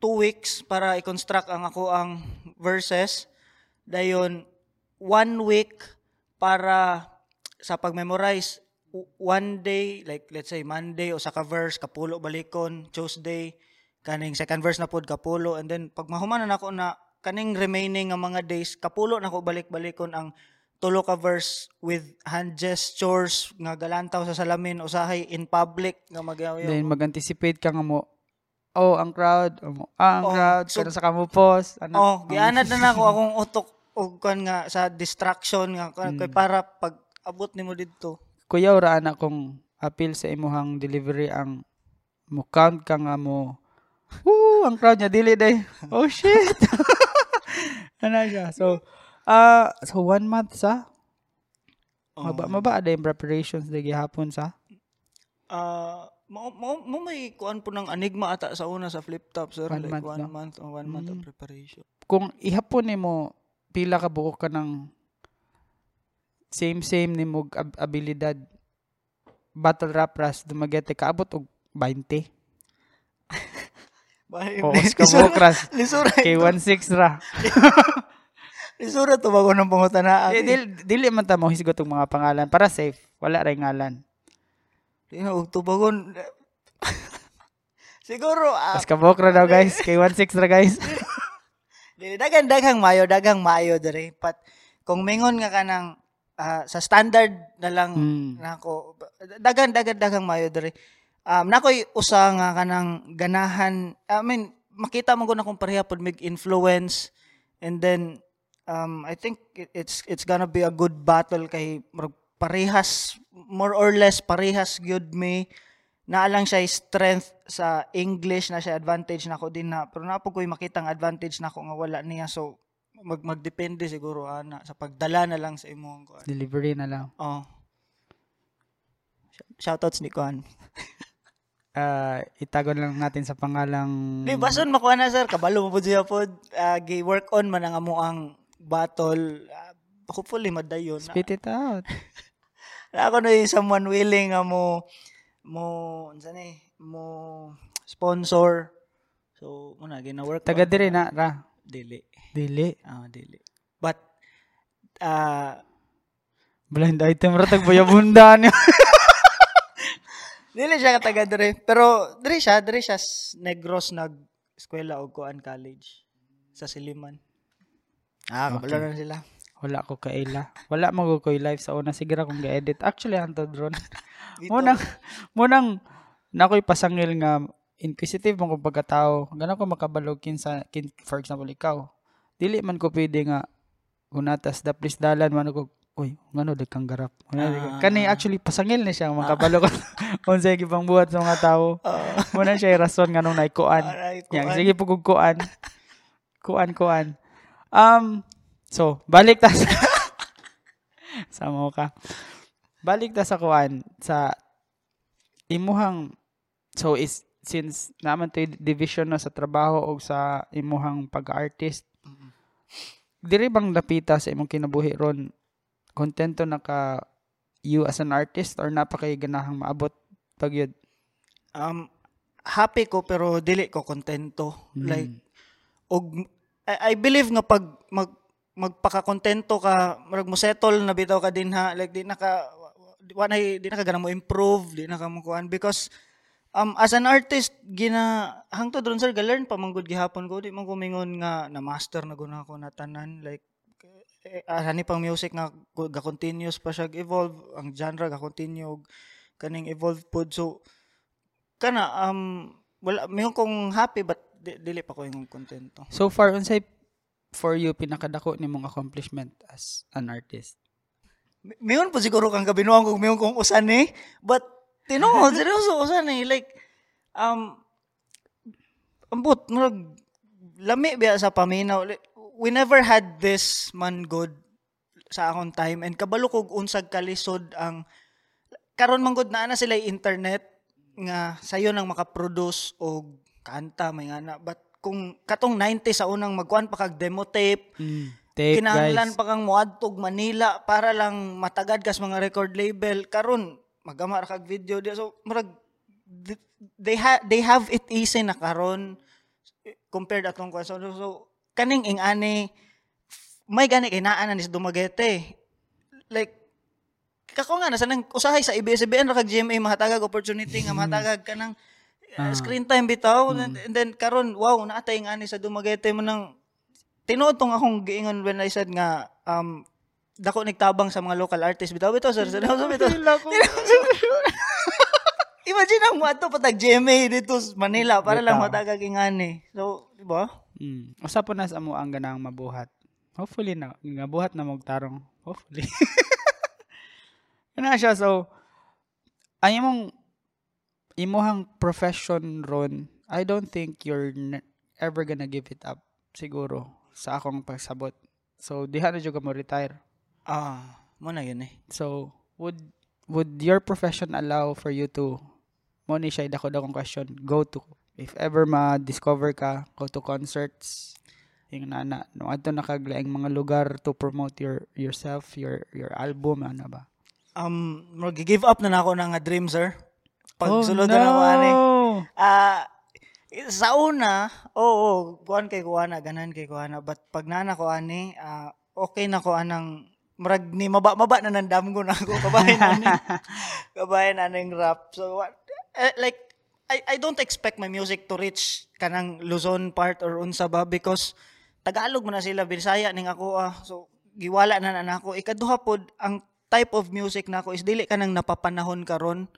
two weeks para i-construct ang ako ang verses. Dayon, one week para sa pag-memorize. One day, like let's say Monday o sa ka-verse, kapulo balikon, Tuesday, kaning second verse na pod kapulo, and then pag mahumanan ako na kaning remaining nga mga days, kapulo na ko balik-balikon ang tulo ka verse with hand gestures nga galantaw sa salamin usahay in public nga magyaw then mag-anticipate ka nga mo oh ang crowd oh, mo, ah, ang Oh, crowd so- sa kamo post ano Oh, gianad na nako akong utok og kan nga sa distraction nga kan kay para pag abot nimo didto. kuya ora ana kong appeal sa imuhang delivery ang mo count ka nga mo Woo, ang crowd niya dili day. Oh shit. ano siya? So, ah so one month sa maba maba ada yung preparations de gihapon sa. Ah, mo, mo, mo may kuan po ng enigma ata sa una sa flip top sir One like month, one no? month or one month of preparation. Kung ihapon nimo pila ka buok ka ng same same nimo ab- abilidad battle rap ras dumagete kaabot og 20. Bye. O os ka buok ras. Lisura. Kay 16 ra. Lisura to bago ng pangutana. Di- Dili, dili man ta mo hisgot og mga pangalan para safe. Wala ray ngalan. Tingnan og tubagon. Siguro ah, As kabok ra daw guys. Kay 16 ra guys. Dili dagang daghang mayo, daghang mayo dere. Pat kung mingon nga kanang ah, sa standard na lang Mm. nako dagan dagan daghang mayo dere. Um nakoy usa nga kanang ganahan I mean makita mo ko na kung pareha pod mig influence and then um I think it- it's it's gonna be a good battle kay parehas more or less parehas gyud me na lang siya strength sa English na siya advantage nako din na pero napo ko'y makitang advantage nako nga wala niya so mag magdepende siguro ana sa pagdala na lang sa imong kuan. Delivery na lang. Oh. Shoutouts ni Kuan. Ah, itago lang natin sa pangalang Di bason makuha na sir, kabalo mo po siya po. Uh, work on man ang amo ang battle. Ah, hopefully madayon. Na, Spit it out. na ako na yung someone willing nga mo mo unsa ni mo sponsor. So muna gina work Taga on. dire na ra. dili. Dili. Ah, dili. But ah Blind item ra tag bayabunda niya. dili siya ka taga dire. Pero dire siya, dire siya Negros nag eskwela og kuan college sa Siliman. Ah, kabalo na sila. Wala ko kaila. Wala ko live sa una sige ra kung ga-edit. Actually hantod ron. Munang munang nakoy pasangil nga inquisitive mo ko pagkatao. Gana ko makabalog kin sa kin, for example ikaw. Dili man ko pwede nga unatas da please dalan man ko Uy, ngano di kang garap. Ah. Kani actually pasangil ni siya makabalo ko. Unsay gibang buhat sa mga tao. Ah, Muna siya yung rason nga nung naikuan. Yang kuan. sige po kung kuan. Kuan, kuan. Um, so, balik ta sa... Sama ka. Balik ta sa kuan. Sa imuhang... So, is since naman to division na sa trabaho o sa imuhang pag-artist, diri bang lapita sa imong kinabuhi ron kontento na ka you as an artist or napakay ganahang maabot pag yun? Um, happy ko pero dili ko kontento. Mm. Like, og, I, I believe nga pag mag, magpakakontento ka, marag mo settle na bitaw ka din ha, like di na ka, wa na, di na ka ganang mo improve, di na ka mo kuan because um as an artist gina hangtod ron sir ga-learn pa man gud gihapon ko di man ko mingon nga na master na guna ko na tanan. Like eh, ah, hani pang music nga ga continuous pa siya evolve ang genre ga continue kaning evolve pod so kana um wala mayong kong happy but di, dili pa ko yung kontento So far, unsay for you pinakadako nimong accomplishment as an artist? Mayon po siguro kang kabinuang kung mayon kong usan eh. But, tinuod, seryoso usan eh. Like, um, ambot, murag, lami biya sa paminaw. Like, we never had this man good sa akong time and kabalo kog unsag kalisod ang karon man gud na ana sila internet nga sayo nang makaproduce og kanta may nga na. But kung katong 90 sa unang magkuan pa kag demo tape Tape, kinahanglan guys. pa kang muadtog Manila para lang matagad kas mga record label. Karon magama ra kag video di so murag th- they ha they have it easy na karon compared atong kuan so, so kaning ing ani may gani kay naa na ni sa Dumaguete. Like kako nga nasa nang usahay sa ABS-CBN ra kag GMA mahatagag opportunity nga mahatagag kanang uh, screen time bitaw and, and then karon wow naatay nga ani sa Dumaguete mo nang tinuod tong akong giingon when I said nga um dako nagtabang sa mga local artists bitaw bitaw sir seryoso bitaw Imagine ang mo ato patag GMA dito sa Manila para lang Bitaw. matagag ingani. So, di ba? Mm. Usa po na sa mo ang ganang mabuhat. Hopefully na nga buhat na magtarong. Hopefully. Kana siya so ay imong imuhang profession ron, I don't think you're ever gonna give it up siguro sa akong pagsabot. So diha na jud ka mo retire. Ah, mo na yun eh. So would would your profession allow for you to mo ni siya dako dakong question go to if ever ma-discover ka go to concerts yung nana no adto nakaglaing mga lugar to promote your yourself your your album ano ba Um, mag-give up na na ako ng nga dream, sir. Pag Oh, no. na ako, ani. Ah, sa una, oo, oh, kuhan kay kuana, ganan kay kuana. But pag nana ko ani, ah, okay na ko anang murag ni maba maba na nandam ko na ako kabayan na ning kabayan na ning rap. So what eh, like I I don't expect my music to reach kanang Luzon part or unsa ba because Tagalog mo na sila Bisaya ning ako ah. So giwala na na ako. Ikaduha pod ang type of music na ako is dili ka nang napapanahon karon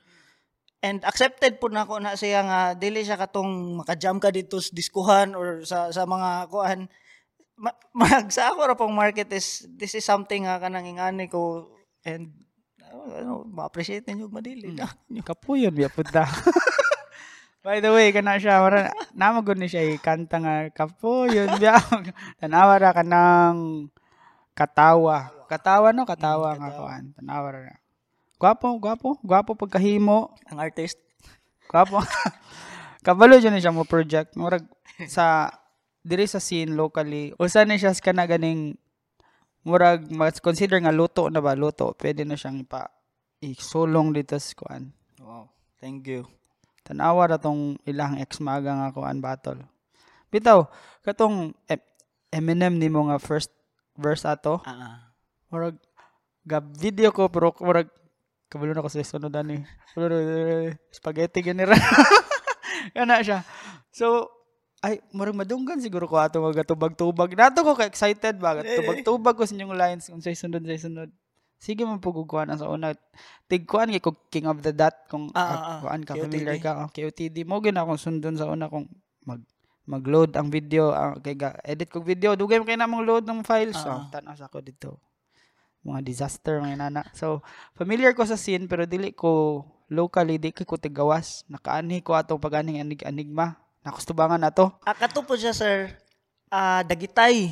and accepted po na ako na siya nga dili siya katong makajam ka dito sa diskuhan or sa sa mga kuan Ma- mag sa ako ra pong market is this is something nga kanang ingani ko and ano, ma-appreciate ninyo madili na Kapuyon biya punta. By the way, kana siya mara namagod ni siya ikanta nga kapuyon biya. Tanawa ra ka ng katawa. Katawa no, katawa nga kuan. Tanawa ra. Gwapo, gwapo, gwapo pagkahimo. ang artist Gwapo. Kabalo dyan siya mo project. Murag sa diri sa scene locally. Usa ni siya kana ganing murag mas consider nga luto na ba luto. Pwede na siyang ipa isulong dito sa kuan. wow thank you Tanawa ra tong ilang ex maga nga kuan battle. Bitaw, katong em- Eminem ni mo nga first verse ato. ah ah. Murag ga video ko pero murag kabalo na ko sa sunod ani. Spaghetti ganira. Kana siya. So ay murag madunggan siguro ko ato mga tubag-tubag. Nato ko ka excited ba tubag-tubag ko sa inyong lines kung say sunod say sunod. Sige man pugukuan ang sa una. Tigkuan kay ko King of the Dot kung Ah, ah, ah, ah. kuan ka familiar ka oh, KOTD mo gina akong sundon sa una kung mag mag-load ang video ah, kay ga edit kog video dugay man kay namang load ng files so Ah, ah. tan-aw sa ako dito mga disaster mga nana so familiar ko sa scene pero dili ko locally di ko tigawas nakaanhi ko atong pag-aning anig enigma nakustubangan nato Ah, kato po siya sir. Ah dagitay.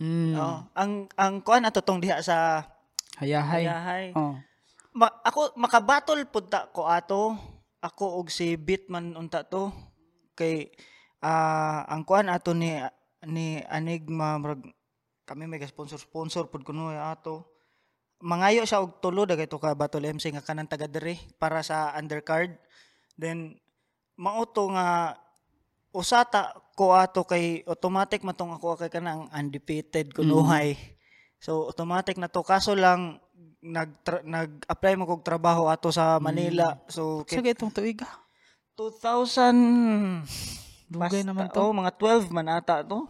Mm. oh, ang ang kuan ato tong diha sa hayahay. Hayahay. oh. Ma- ako makabattle pud ta ko ato. Ako og si Bitman unta to. Kay ah ang kuan ato ni ni Enigma murag kami may sponsor sponsor pud kuno ato. Mangayo siya og tulo dagay to ka battle MC nga kanang taga diri para sa undercard. Then mao to nga usata ko ato kay automatic matong ako kay kanang undefeated kunuhay so automatic na to. Kaso lang nag nag-apply mo kog trabaho ato sa Manila. So so kay itong tuig ah. 2000 Dugay naman to. oh, mga 12 man ata to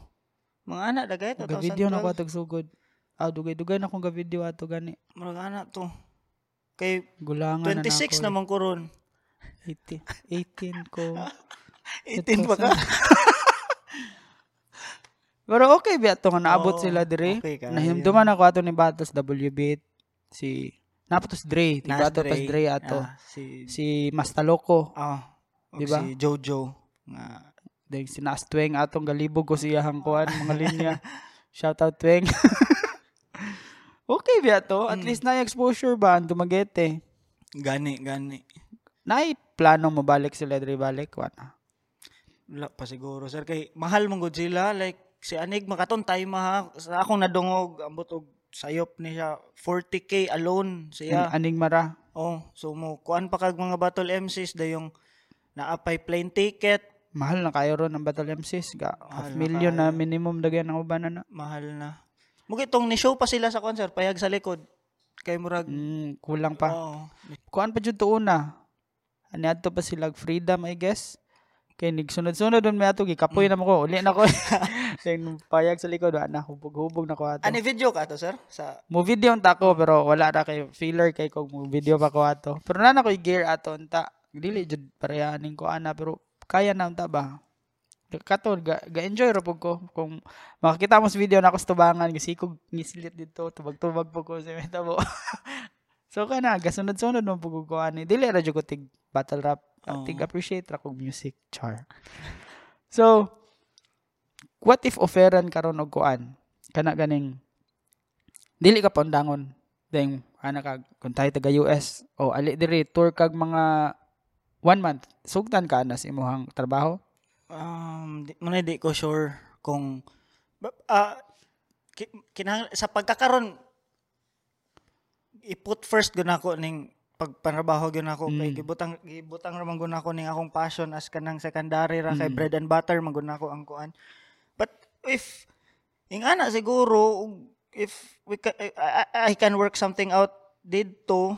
mga anak dagay to ga video na ko atog sugod. Ah dugay dugay na akong ga video ato gani. Mga anak to kay gulangan 26 na na naman ko ron 18 18 ko. 18 pa ka Pero okay ba ito nga naabot Oo, sila dire. okay kayo. Nahimduman ako ato ni Batos WB si napatos Dre, Nas Bato pas Dre. Ato. Ah, si Si Mastaloko, ah Diba? si Jojo. Nga then si Nas Tweng atong galibog ko siya hangkuan mga linya. Shout out Tweng. okay ba to? At least na exposure ba ang dumagete. gani gani Nay plano mo balik sila Dre balik wala. wala pa siguro sir kay mahal mong gud sila like si Enigma katon tayo maha sa akong nadungog ambot og sayop ni siya 40k alone siya Aning mara. oh so mo kuan pa kag mga battle MCs da yung naapay plane ticket Mahal na kayo ron ang Battle MCs. Ga, half na million na kayo. minimum dagyan ang uban na. mahal na mo itong ni show pa sila sa concert payag sa likod kay murag Mm, kulang pa. oh, kuan pa jud to una. Ani adto pa sila freedom I guess. Kay nigsunod-sunod don may ato gikapoy na mo ko. Uli na ko. Then payag sa likod wa na hubog-hubog na ko ato. ani video ka to sir sa Mo video unta ko pero wala ra kay filler kay kog mo video pa ko ato. Pero na na ko gear ato unta. Dili jud parehaning ko ana pero kaya na unta ba. Kato ga, ga enjoy ra pug ko kung makakita mo sa video na ako sa tubangan kasi kog ngisilit dito tubag-tubag po ko sa metabo. so kana gasunod-sunod mo pug ko ani. Dili ra jud ko tig battle rap. Oo. Tig appreciate ra kog music char. So what if offeran karon og kuan? Kana ganing dili ka pandangon deng ana ka kung tayo taga US o ali diri tour kag mga one month sugtan ka na sa imong trabaho Um, di, muna di ko sure kung ki- kinahang- sa pagkakaron i-put first gud ako ning pagpanrabaho gyud ako kay Mm. gibutang gibutang ra man gud ako ning akong passion as kanang secondary ra kay Mm. bread and butter man gud ako ang kuan. But if ingana siguro if we ca- I, I- I can work something out dito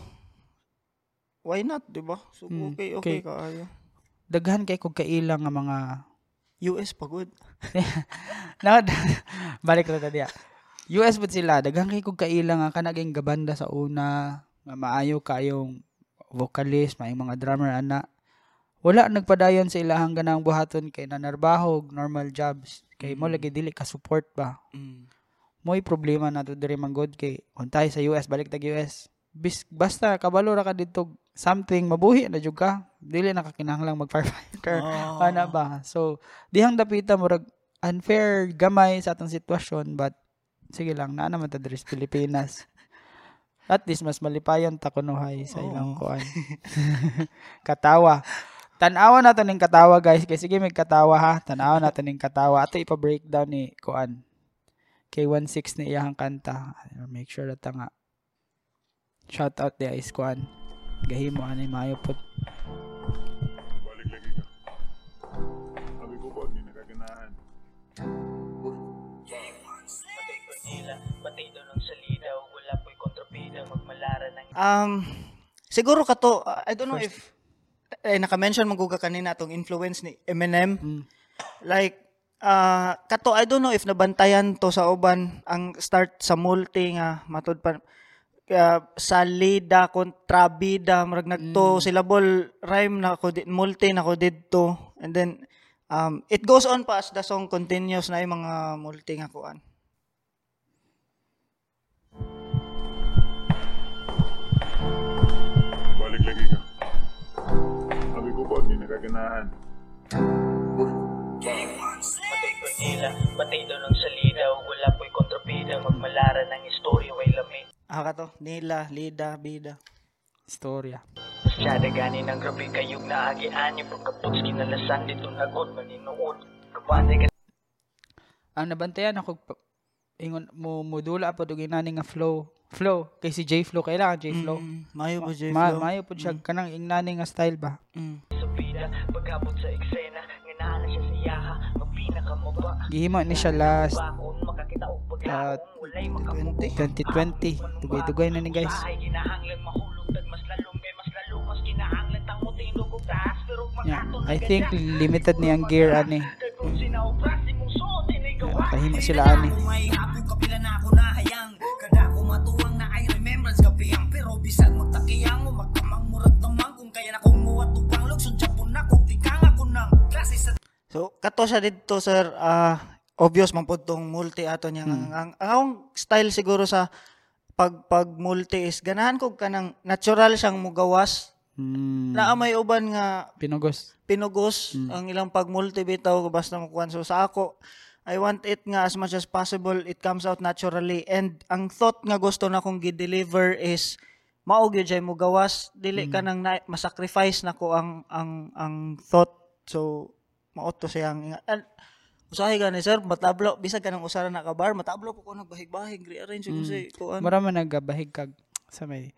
why not di ba? So Mm, okay okay. okay kaayo. daghan kay kog kailang nga mga US pagod. na balik ra ta diya US pud sila daghan kay kog kailang nga kanaging gabanda sa una nga maayo kayong vocalist, may mga drummer ana. Wala nagpadayon sa ilahang ganang buhaton kay nanarbahog, normal jobs. Kay mo Mm. lagi dili ka support ba. Mm. Mo'y problema na to diri man god kay untay sa US balik tag US. Bis, basta kabalo ra ka dito something mabuhi na jud ka. Dili na ka kinahanglang mag firefighter. Oh. Ana ba? So, dihang dapita murag unfair gamay sa atong sitwasyon but sige lang na naman ta diri sa Pilipinas. At least mas malipayon ta kunuhay sa ilang kuan. katawa. Tanawa natin ning katawa guys. Kay sige may katawa ha. Tanawa natin ning katawa. Ato ipa-breakdown ni kuan. Kay 16 ni iyang kanta. Make sure na ta nga. Shout out di is kuan. Gahimo ani mayo put. Balik lagi ka. Sabi ko ba, hindi nakaganahan. Patay ko nila, patay daw ng salida o wala po'y kontrabida magmalara ng Um, siguro ka to, uh, I don't know if, eh, naka-mention mo ka kanina itong influence ni Eminem. Mm. Like, uh, kato, I don't know if nabantayan to sa uban ang start sa multi nga matud pa uh, salida kontrabida murag nagto syllable rhyme na ko di- multi na ko didto and then um it goes on pa as the song continues na yung mga multi nga kuan Balik lagi ka. Sabi ko ba, hindi nakaganahan. patay ko nila, patay daw ng salida o wala po'y kontrabida magmalara ng istorya way lamig. Ah kato nila lida bida Istorya. Masyada gani ng grabe kayong naagian yung pagkaputs kinalasan dito nagod maninood. Kapante ka Ang nabantayan ako ingon mo modula pa dugay nani nga flow. Flow kay si J Flow kailangan J Flow. Mm, mayo ba J Ma, Flow? mayo pud siya kanang ingnani nga style ba. Mm. sa vida, pagkabot sa eksena, nga naala siya sa yaha, magpinaka mo ba? Gihimo ni siya last uh, 2020 dugay-dugay na ni guys. Yeah. I think limited ni ang gear ani. Yeah, kahimo sila ani. bisag magtakiyang o magkamang murag naman kung kaya na kong muwat upang lugsod japon na kung tikang ako ng So, kato siya dito, sir, uh, obvious man po tong multi ato niya. Ang, ang, ang akong style siguro sa pag pag multi is ganahan ko kanang natural siyang mugawas. Hmm. Na may uban nga Pinugos. pinugos ang ilang pag multi bitaw basta makuan. So sa ako, I want it nga as much as possible it comes out naturally and ang thought nga gusto na kong gi-deliver is mao gyud jay mo gawas dili ka nang na, masacrifice nako ang ang ang thought so mao to siyang an, usahay gani sir matablo bisag kanang usara na ka bar matablo po ko nagbahig-bahig rearrange ko si kuan Mura man nagabahig kag sa may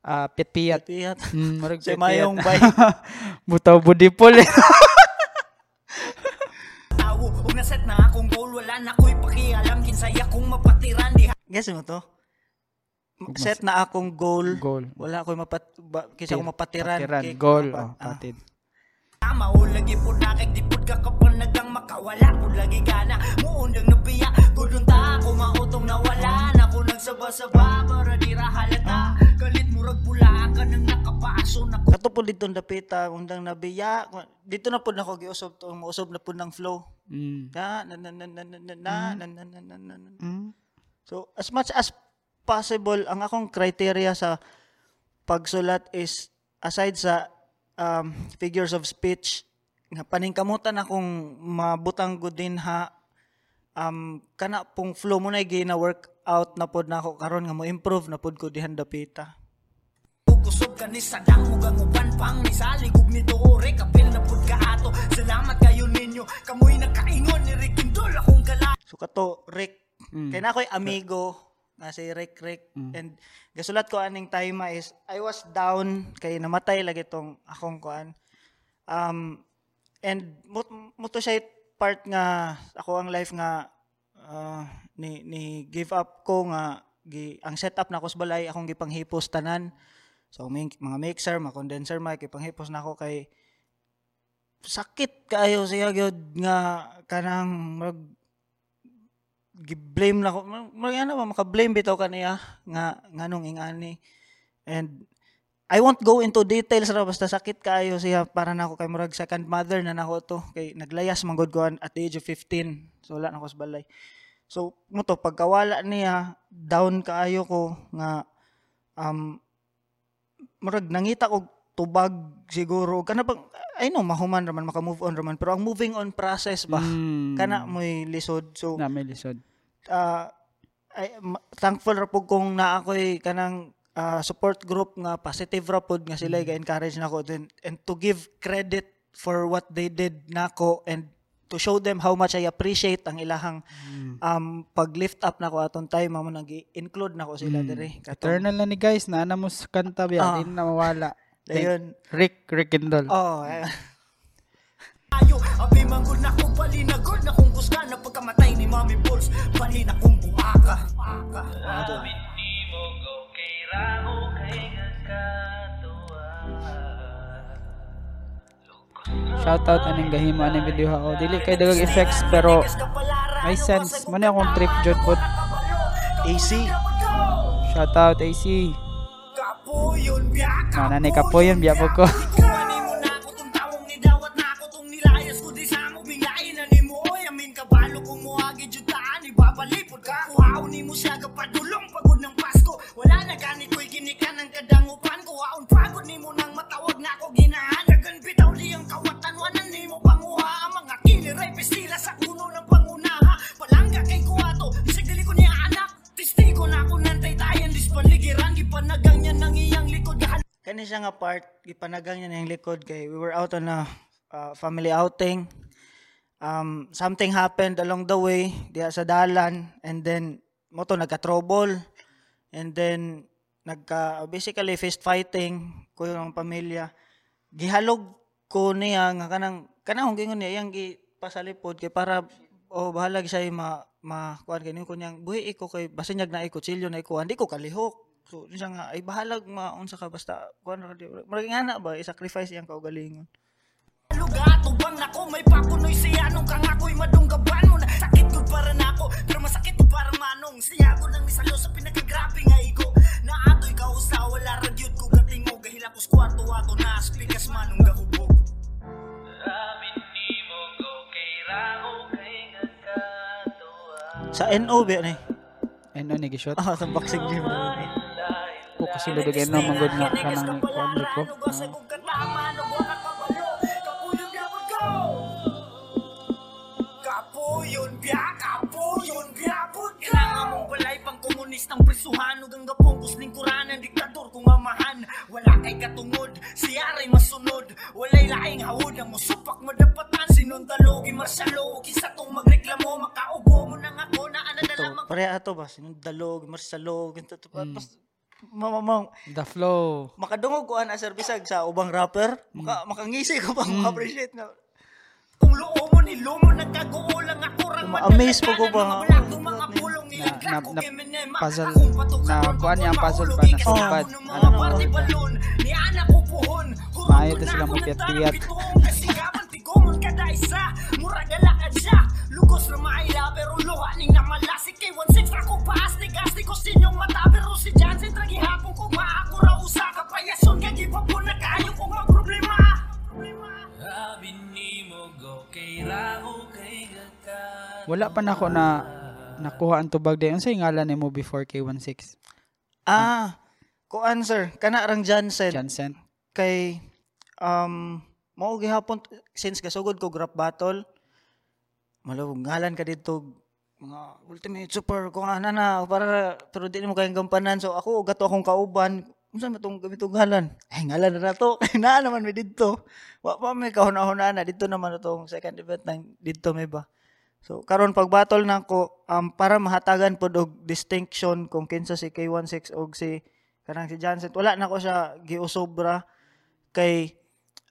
ah pitpiyat. piyat Mm, murag sa pitpiyat. mayong bay Butaw budi pol. tawo Ug naset na akong goal Wala na ko'y pakialam Kinsay akong mapatiran Di guess mo to set na akong goal Goal. wala ko mapat ba, kisa ko mapatiran Patiran. kay- Goal. ah, Oh, patid. Tama o lagi po na kay di pud ka kapanagang makawala po lagi gana. Muundang nabiya. Gudun ta ako mautong nawala. Na ko nagsaba-saba para di ra halata. Kalit murag pula ka nang nakapaso na Kato po dito dapita undang nabiya. Dito na po nako giusob to mausob na po ng flow. Mm. na na na na na na na na na na na na na. Mm. so as much as possible ang akong criteria sa pagsulat is aside sa um, figures of speech nga paningkamutan akong mabutang gud din ha. Um kana pong flow mo na gina work out na pod nako karon nga mo improve na pod ko dihan dapita. Kusob ka ni sadang mugang uban pang ni saligog ni Dore kapil na pud ka ato. Salamat kayo ninyo kamoy nakaingon ni Rikindol akong kala So kato Rick, Mm. kay na ako'y amigo. Nga si Rick. Rick and gasulat ko aning time is I was down kay namatay lagi tong akong kuan. Um and mo, mo to siya part nga ako ang life nga ah, ni ni give up ko nga gi, ang setup na ko sa balay akong gipanghipos tanan. So mga mixer, mga condenser mic ipanghipos na ako kay sakit kayo siya gyud nga kanang mag gi-blame na ko mag ano ba maka-blame bitaw kaniya nga nganong ingani and I won't go into details ra basta sakit kaayo siya para nako kay murag second mother na nako to. Kay naglayas man gud ko at the age of 15 so wala na ko sa balay. So mo to pagkawala niya down kaayo ko nga um murag nangita og tubag siguro. Kana bang I know mahuman raman maka move on raman. Pero ang moving on process ba Mm. kana mo'y lisod. So na may lisod. uh, ay, thankful ra pud kung naa ko'y kanang ah, support group nga positive ra pud nga sila ga-encourage nako then and to give credit for what they did nako and to show them how much I appreciate ang ilahang um pag-lift up nako atong time mo nag include nako sila dire katong Eternal na ni guys, na mo sa kanta biya, Ah. di na mawala. dayon Rick, Rick and oh eh, Ayo, abi manggol na kong palinagod na kung kusga na pagkamatay ni Mami Balls Bali na kong buaka Shoutout aning gahimo aning video ha. O, dili kay dagang effects pero may sense. Muna akong trip jud pod. AC Shoutout AC. Kapo yun, biyak Mana ni kapo yun, biya po ko. Ako ako jutaan ibabalipod ka kuhaon ni mo siya kapadulong pagod ng Pasko wala na gani ko'y ginikan ng kadangupan kuhaon pagod ni mo nang matawag na ako ginahanagan bitaw liyang kawatan wanan ni mo panguha. Ang mga kiliray pestila sa kuno ng pangunaha. Palangga kay kuwato dali ko niya anak. Testigo na ako nantay tayan dispaligiran. Gipanagang niya ng iyang likod. Kani siya nga part gipanagang niya niyang likod. Kay we were out on a uh, family outing. Um something happened along the way diha sa dalan. And then mo nagka-trouble and then nagka basically fist fighting ko yung pamilya. Gihalog ko niya nga kanang kanang gingon niya yang gi pasalipod kay para oh bahala siya ma ma kuan kay ko niyang buhi iko kay basin nyag na iko kutsilyo na iko hindi ko kalihok. So siya nga ay bahalag maunsa ka basta kuan ra di murag nga na ba i-sacrifice iyang kaugalingon Lugato bang ako may papunoy siya nung kang ako'y madunggaban mo na sakit ko para nako pero masakit ko para manong siya ko nang misalo sa pinakagrabe nga iko na ato'y kausa wala radyot ko gating mo gahila ko sa kwarto ato na asplikas manong gahubog sa NO ba ni Ano ni gishot? ah sa boxing gym Ko kasi ludugay na manggod na kanang ni kuan ko. Komunistang prisuhan Hugang gapong kusning kuranan, diktador kung amahan Wala kay katungod, siyaray masunod Walay laing hawod, ang musupak madapatan Sinuntalo, gimarsalo, kisa tong magreklamo Makaubo mo nang ako. Na ana na to lamang pare ato ba? Sinundalog marsalog ganito to pas ma, ma, ma, The flow. makadungog ko ana sir bisag sa ubang rapper. Maka makangisi ko pa appreciate na Kung loo mo ni Lumo nagkaguo lang ako rang Ma-amaze po ko ba? Na- ko, na- Eminem, puzzle- na- kuhaan niya ang puzzle pa na sumpad. ng Ano, ni ko hurot Maayo ko na sila mapiyat-piyat. lugos na maila, pero luha ning namalasik kay 1-6 ako paastig, astig ko sinyong mata, pero si Jansen tragi hapon ko maako raw usa, kapayason, kagipag po na kayo kung. Problema. Wala pa na ako na nakuha ang tubag day. Unsay ngalan nimo before K16? ah kuan sir kana rang Jansen Jansen. kay um mao gihapon since gasugod ko rap battle malawog ngalan ka dito mga ultimate super kung ana na para pero di mo kayang gampanan so ako gato akong kauban unsa man tong gamitong ngalan ay ngalan na to kay naa naman mi didto. Wa pa may kahuna-huna na. Dito naman itong second event nang didto may ba? So karon pag battle na ko um, para mahatagan pod og distinction kung kinsa si K16 og si kanang si Jansen. Wala na ko siya giusobra kay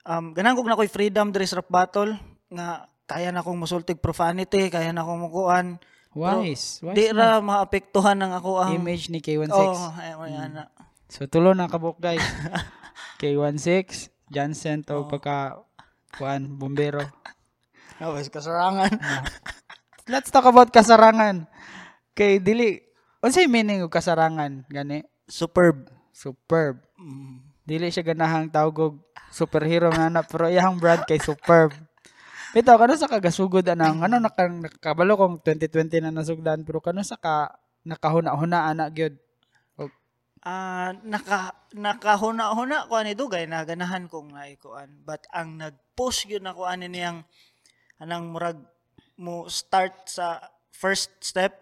um ganang kog na ko'y freedom diri sa rap battle nga kaya na akong musultig profanity kaya na akong mukuan. Wise. Wise di ra maapektuhan ng ako ang Image ni K16. oh ay ay ana So tulo na kabuk guys. K16, Jansen to pagka kuan bombero. oh, was kasarangan Let's talk about kasarangan. Kay dili unsay meaning og kasarangan gani? superb Superb. Dili siya ganahang tawag og superhero nga na pero iyang brand kay superb. Bitaw kano sa kagasugod anang ano naka, nakabalo kong 2020 na nasugdan pero kano sa ka nakahuna-huna ana gyud. Ah, naka nakahuna-huna ko ani dugay na ganahan kong naikuan. But ang nag-push gyud na ko ani niyang anang murag mo start sa first step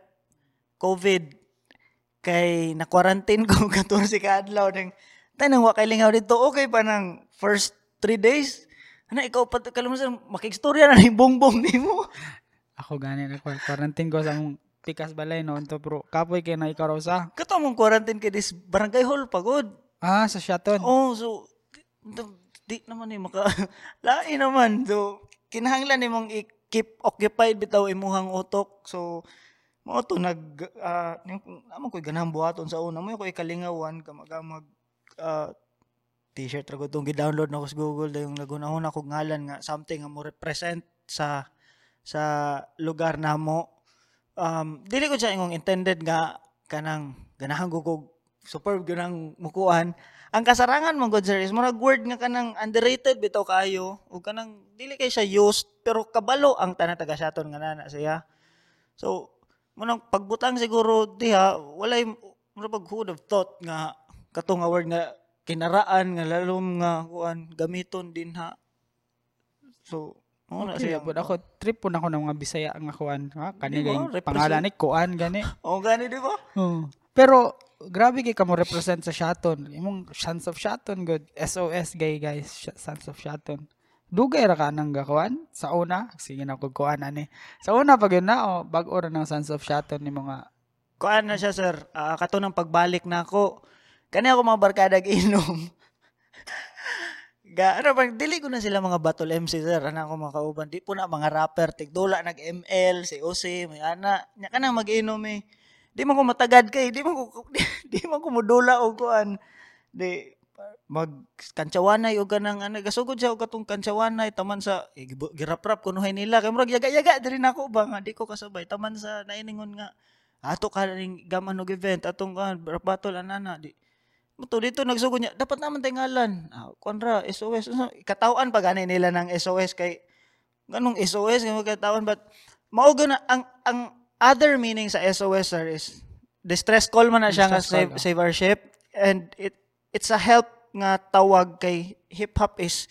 COVID. Kay na quarantine ko 14 ka adlaw ning tanang wa kay lingaw dito okay pa nang first 3 days? Ana ikaw pa kalumusan makigstorya na ni bongbong nimo. Ako gani na quarantine ko sa tikas balay noon to pero kapoy kay na ikaw sa. kato mong quarantine kay this barangay hall pagod Ah, sa Shaton. Oh, so di, di naman eh maka lain naman. So kinahanglan nimong i-keep occupied bitaw imuhang utok. So mo to nag uh, amo koy ganang buhaton sa una mo ko ikalingawan ka magamag ah, t-shirt ra ko tong gi-download na ko sa Google dayong nagunahon ako ngalan nga something nga mo represent sa sa lugar namo. Um, dili ko siya ingong intended nga kanang ganahan kog superb ganang mukuan. Ang kasarangan mo good sir is murag word nga kanang underrated bitaw kayo o kanang dili kay siya used pero kabalo ang tanan taga Shaton nga nana siya. So munang pagbutang siguro diha walay mura pag would have thought nga katong nga word nga kinaraan nga lalom nga kuan gamiton din ha. So mo na Okay, siya. but ako trip po na ako ng mga Bisaya nga kuan. Ha, kani ba? kay Represent. pangalan ni kuan gani. O gani di ba? Oh. Pero grabe kay kamo represent sa Shaton. Imong Sons of Shaton good. SOS gay guys, Sons of Shaton. Dugay ra ka nang gakuan sa una. Sige na ko kuan ani. Sa una pag yun na oh, bag ora ng Sons of Shaton ni mga Kuan na siya sir, Ah, kato ng pagbalik na ako. Kani ako mga barkada inom. Ga, ano bang, dili ko na sila mga battle MC sir, ana ako mga kauban. Di po na mga rapper, tigdula, nag-ML, si Ose, may ana. Nya ka na mag-inom eh. Di man ko matagad kay, di man ko, di, di man ko mudula o kuan. Di, mag kantsawanay o ganang ano gasugod siya og katong kantsawanay taman sa eh, girap-rap kunuhay nila kay murag yaga-yaga diri nako ba di ko kasabay taman sa nainingon nga ato ka ning gaman og event atong kan rap battle anana di Muto dito nagsugod niya dapat naman tingalan ah, konra SOS Ano, katawan pa gani nila ng SOS kay ganong SOS nga katawan but mao na ang ang other meaning sa SOS sir is distress call man na siya nga save, oh. save our ship and it it's a help nga tawag kay hip hop is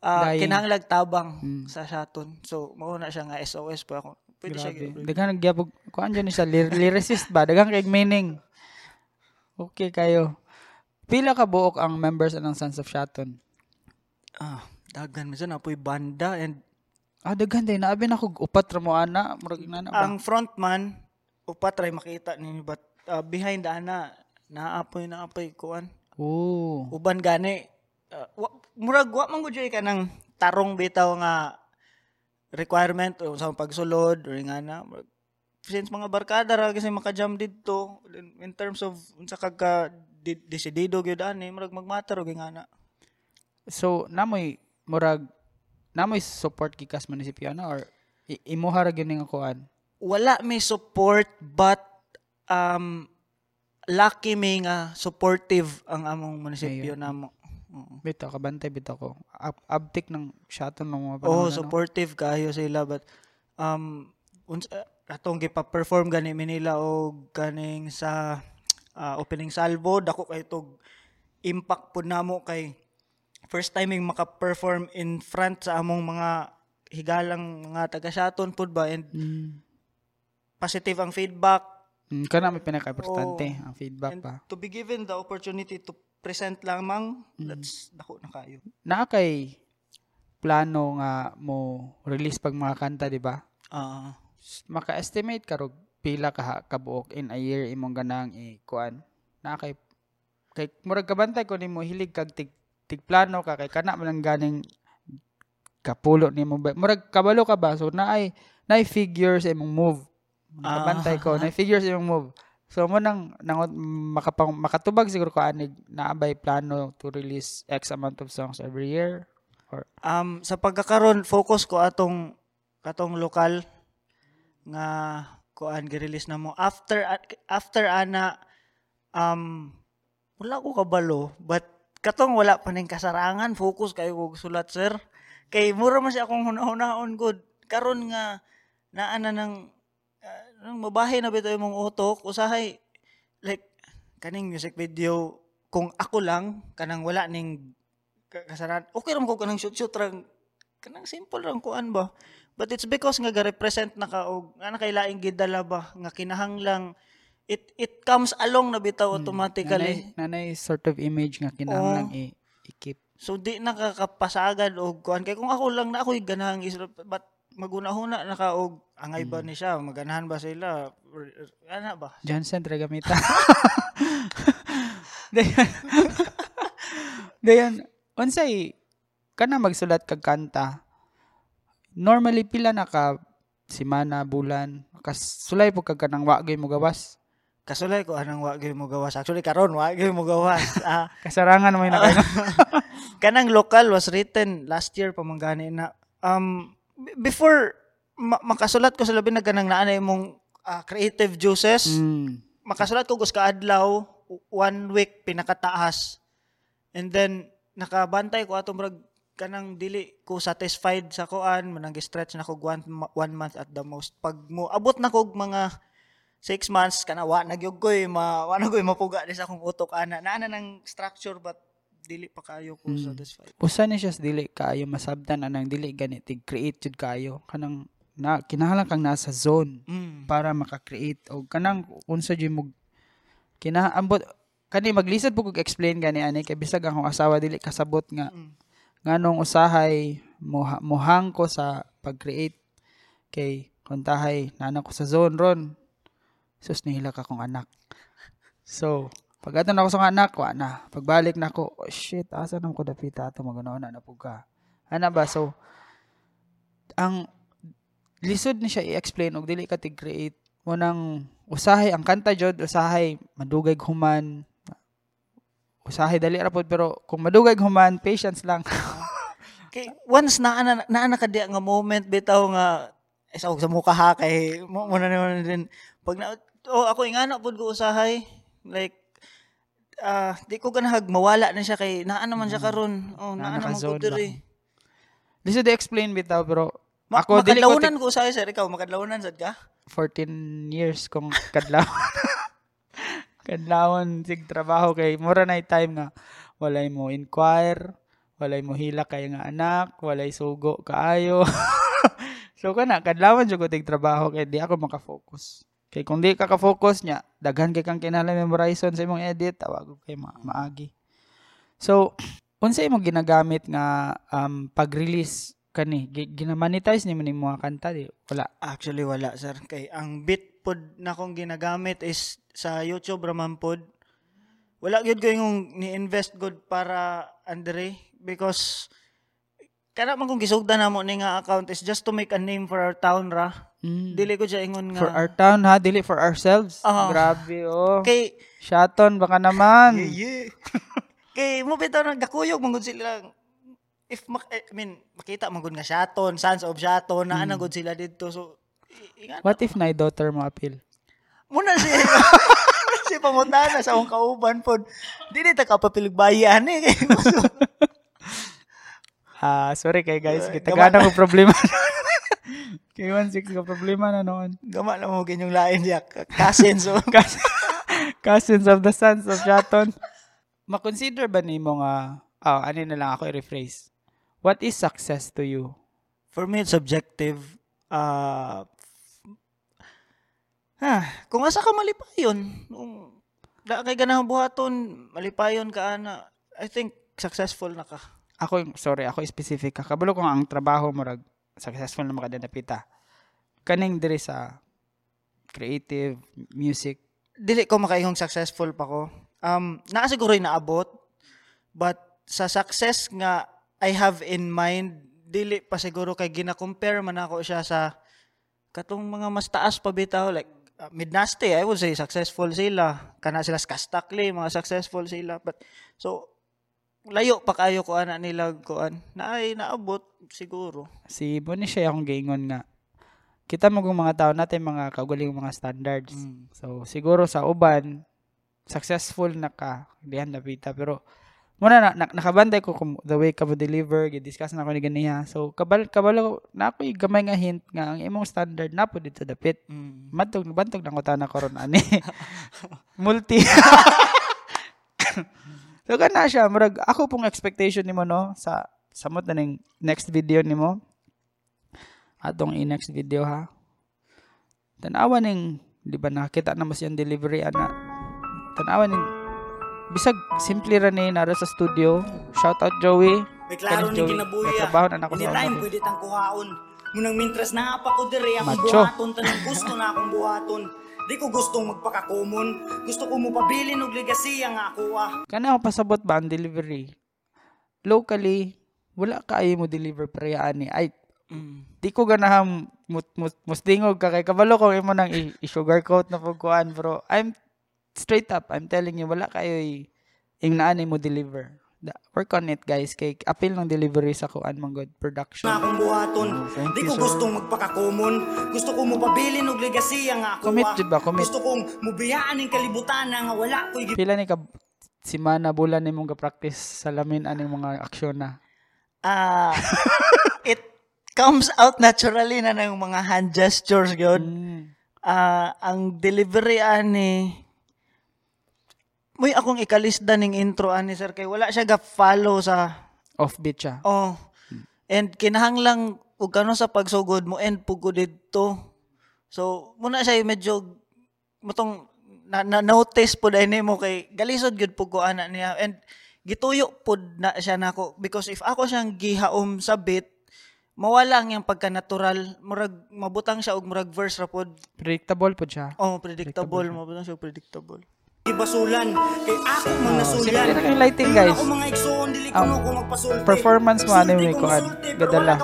uh, Dying. kinahanglag tabang Mm. sa saton so mao na siya nga SOS pa ako pwede siya Grabe. Daghang nagyabog kuan siya lir- lyricist ba? Daghang kay meaning. Okay kayo. Pila ka buok ang members ng Sons of Shaton? ah dagan man na apoy banda and Ah, daghan din. Naabi na kog upat ra mo ana. Murag na na ba? ang frontman upat try makita ninyo but uh, behind the ana naapoy naapoy kuan Oo. uban gani uh, wa, murag wa man gud ka ng tarong bitaw nga requirement o sa pagsulod or nga na since mga barkada ra kasi makajam didto in- terms of unsa kag desidido gyud ani murag magmatter og nga na So, namoy murag namoy support gikas munisipyo na or imuha ra gyud ning kuan. wala may support but um lucky may nga supportive ang among munisipyo namo. Oo. Bitaw kabantay bitaw ko. Up, uptick ng Shaton ng mga Oh, panahon. ano? supportive kayo sila but um uns uh, atong gipa-perform gani mi nila og kaning sa ah, opening salvo dako kay tog impact pud namo kay first time yung maka-perform in front sa among mga higalang mga taga Shaton pud ba and Mm. positive ang feedback Mm, kana may pinaka-importante Oo. ang feedback and pa. to be given the opportunity to present lamang that's dako na kayo Naa kay plano nga mo release pag mga kanta, di ba? ah Maka-estimate ka rog pila ka kabuok in a year imong ganang i-kuan. Naa kay kay murag kabantay ko nimo hilig kag tig, tig plano ka kay kana man ganing kapulo nimo ba. Murag kabalo ka ba? So naay naay figures imong move. Nakabantay ko, naay figures imong move. So mo nang, nang makapang, makatubag siguro ko anig naabay plano to release X amount of songs every year. Or Um, sa pagkakaroon, focus ko atong katong lokal nga kuan gi-release na mo after after ana um wala ko kabalo but katong wala pa ning kasarangan, focus kayo kog sulat sir. Kay mura man siya akong hunahunahon good. Karon nga naana nang uh, nang mabahay na bitaw imong utok, usahay like kaning music video kung ako lang kanang wala ning ka- kasaran. Okay ra ko kanang shoot shoot rang kanang simple rang kuan ba. But it's because nga ga-represent na ka og nga nakailaing gidala ba nga kinahanglang it it comes along na bitaw automatically. Nanay, nanay sort of image nga kinahanglan i- i-keep. So di nakakapasagad og kuan kay kung ako lang na ako'y ganahang isra but magunahuna na ka og angay ba ni siya maganahan ba sila ana ba Johnson Tragamita. Dayon. Dayon, unsay kana magsulat kag kanta. Normally pila na ka simana, bulan, kasulay po kag kanang wa gyud mo gawas. kasulay ko anang wa gyud mo gawas actually karon wa gyud mo gawas ah Kasarangan mo na kayo. kanang local was written last year pa man gani na um before ma- makasulat ko sa labi na ganang naanay mong ah, creative juices mm. makasulat ko gus kaadlaw one week pinakataas and then nakabantay ko atong murag kanang dili ko satisfied sa kuan manang stretch na ko one, one month at the most pag mo abot na kog mga six months kana wa nagyog koy ma wa na koy mapuga di sa akong utok ana naana ng structure but dili pa kayo ko satisfied Usa ni siya dili kaayo masabtan anang dili ganit tig create jud kayo kanang na kinahanglan kang nasa zone mm. para maka-create og kanang unsa jud mo kinaambot kani maglisod po kog explain gani ani kay bisag akong asawa dili kasabot nga Mm. Nganong usahay moha, mohang ko sa pag-create. Kay kuntahay nana ko sa zone ron. Sus nihila ka kong anak. So pag ato na ako sa anak wa na. Pagbalik na ako oh shit asa na ko dapita ato? Maganaw na napug ka. Ana ba? So ang lisod ni siya i-explain og dili ka tig-create mo nang usahay ang kanta jud usahay madugay human. Usahay dali ra pod pero kung madugay human patience lang kay once na ana na ana nga moment bitaw nga isa og sa mukha ha kay mo mo na naman din. Pag na oh ako ingana pud ko usahay. Like ah di ko ganahag mawala na siya kay naa naman siya karon. Oh naa naman ko diri. Lisod i-explain bitaw pero Ma- ako dili ko ko usahay sir. Ikaw makadlawnan sad ka? 14 years kong kadlaw. kadlawon sig trabaho kay mura na time nga walay mo inquire, walay mo hila kay nga anak, walay sugo kaayo. so kana kadlawon jud ko tig trabaho kay di ako maka-focus. Kay kung di ka ka-focus nya, daghan kay kang kinahanglan memorization sa imong edit, tawag kay ma- maagi. So, unsa imong ginagamit nga um, pag-release kani Gi- ginamonetize ni mo ni mga kanta di wala Actually, wala, sir. Kay ang bit pod na kong ginagamit is sa YouTube raman pod. Wala gyud ko yung ni-invest good para Andre because kana man kong gisugdan namo ni nga account is just to make a name for our town ra. Mm. Dili ko siya ingon nga. For our town ha, dili for ourselves. Oo. Grabe oh. Kay Shaton baka naman. yeah. Kay mo bitaw nang gakuyog mangud sila if mak- eh, I mean makita man gud nga Shaton, Sons of Shaton, naa na gud sila didto so i- ingana What if na daughter mo appeal? Muna si si pangutana sa akong kauban pod. Dili ta kapapilugbayan eh. Ah, sorry kay guys, Uh, kita gama- gana ko problema. kay 16 ko problema na noon. Gama na mo ganyong lain diya. Cousin so. Cousins of the sons of Shaton. Ma-consider ba nimo nga ah, ano na lang ako i-rephrase. What is success to you? For me it's subjective. Uh, ha, kung asa ka malipayon, kung da kay ganang buhaton, malipayon ka ana, I think successful na ka. Ako, yung- sorry, ako specific ka. Kabalo ko nga ang trabaho mo rag successful na makadinapita. Kaning diri sa creative, music, Dili ko makaingong successful pa ko. Um, naa siguro naabot, but sa success nga I have in mind, dili pa siguro kay gina-compare man ako siya sa katong mga mas taas pa bitaw like uh, Midnasty, I would say successful sila. Kana sila sa Kastakli, mga successful sila. But so layo pa kayo ko ana nila kuan. Na ay naabot siguro. si Bonnie siya akong gaingon nga kita mo mga tao natin mga kaugaling mga standards. Mm. So siguro sa uban successful na ka, dihan napita pero muna na, na nakabantay ko kung the way ka mo deliver, gi-discuss na ako ni ganiya. So kabal kabalo na ako gamay nga hint nga ang imong standard na po dito dapit. Mm. Bantog bantog na ko tana karon ani. Multi. so kana siya murag ako pong expectation nimo no sa samot na ning next video nimo. Atong i-next video ha. Tanawa ning di ba nakita na mas yung delivery ana. Tanawa ning bisag simple ra ni naro sa studio. Shout out Joey. May klaro ni may ah. trabaho na nako sa Anytime una. pwede tang kuhaon. Munang mintras na pa ko dire akong buhaton tanang gusto na akong buhaton. Di ko gustong magpakakomon. Gusto ko mo pabilin og ligasiya nga ako ah. Kana pasabot ba ang delivery? Locally, wala kaayo mo deliver parehaan ni. Ay, Mm. di ko ganaham mut, mut, mustingog ka kay kabalo ko imo nang i-sugarcoat na pagkuan bro. I'm straight up, I'm telling you wala kayo ing naani mo deliver. Da, work on it guys kay appeal ng delivery sa kuan mong good production. na akong buhaton. thank Di ko sir. gustong magpakakomon. Gusto ko mo pabilin og ligasiya nga ako Commit ah. jud ba? Commit. Gusto kong mubiyaan ning kalibutan nga wala ko'y Pila ni ka simana bulan nimong ga-practice sa lamin aning mga aksyon na. Ah, it comes out naturally na ng mga hand gestures gyud. Mm. Ah, ang delivery ani Muy akong ikalisda ning intro ani sir kay wala siya ga follow sa Offbeat siya. oh. And kinahanglang ug kano sa pagsugod mo end pugod didto. So muna siya medyo mutong na, na notice pud ani mo kay galisod gyud pug ko ana niya and gituyo pud na siya nako because if ako siyang gihaom sa beat mawala ang yung pagka natural murag mabutang siya og murag verse ra pod Predictable po siya. oh predictable mabutang siya og predictable basulan. Kay ako man simple nasulyan. lang yung lighting, guys. Ako mga igsoon, dili ko mo ko magpasulti. performance mo, ano, ko kuan, gadala.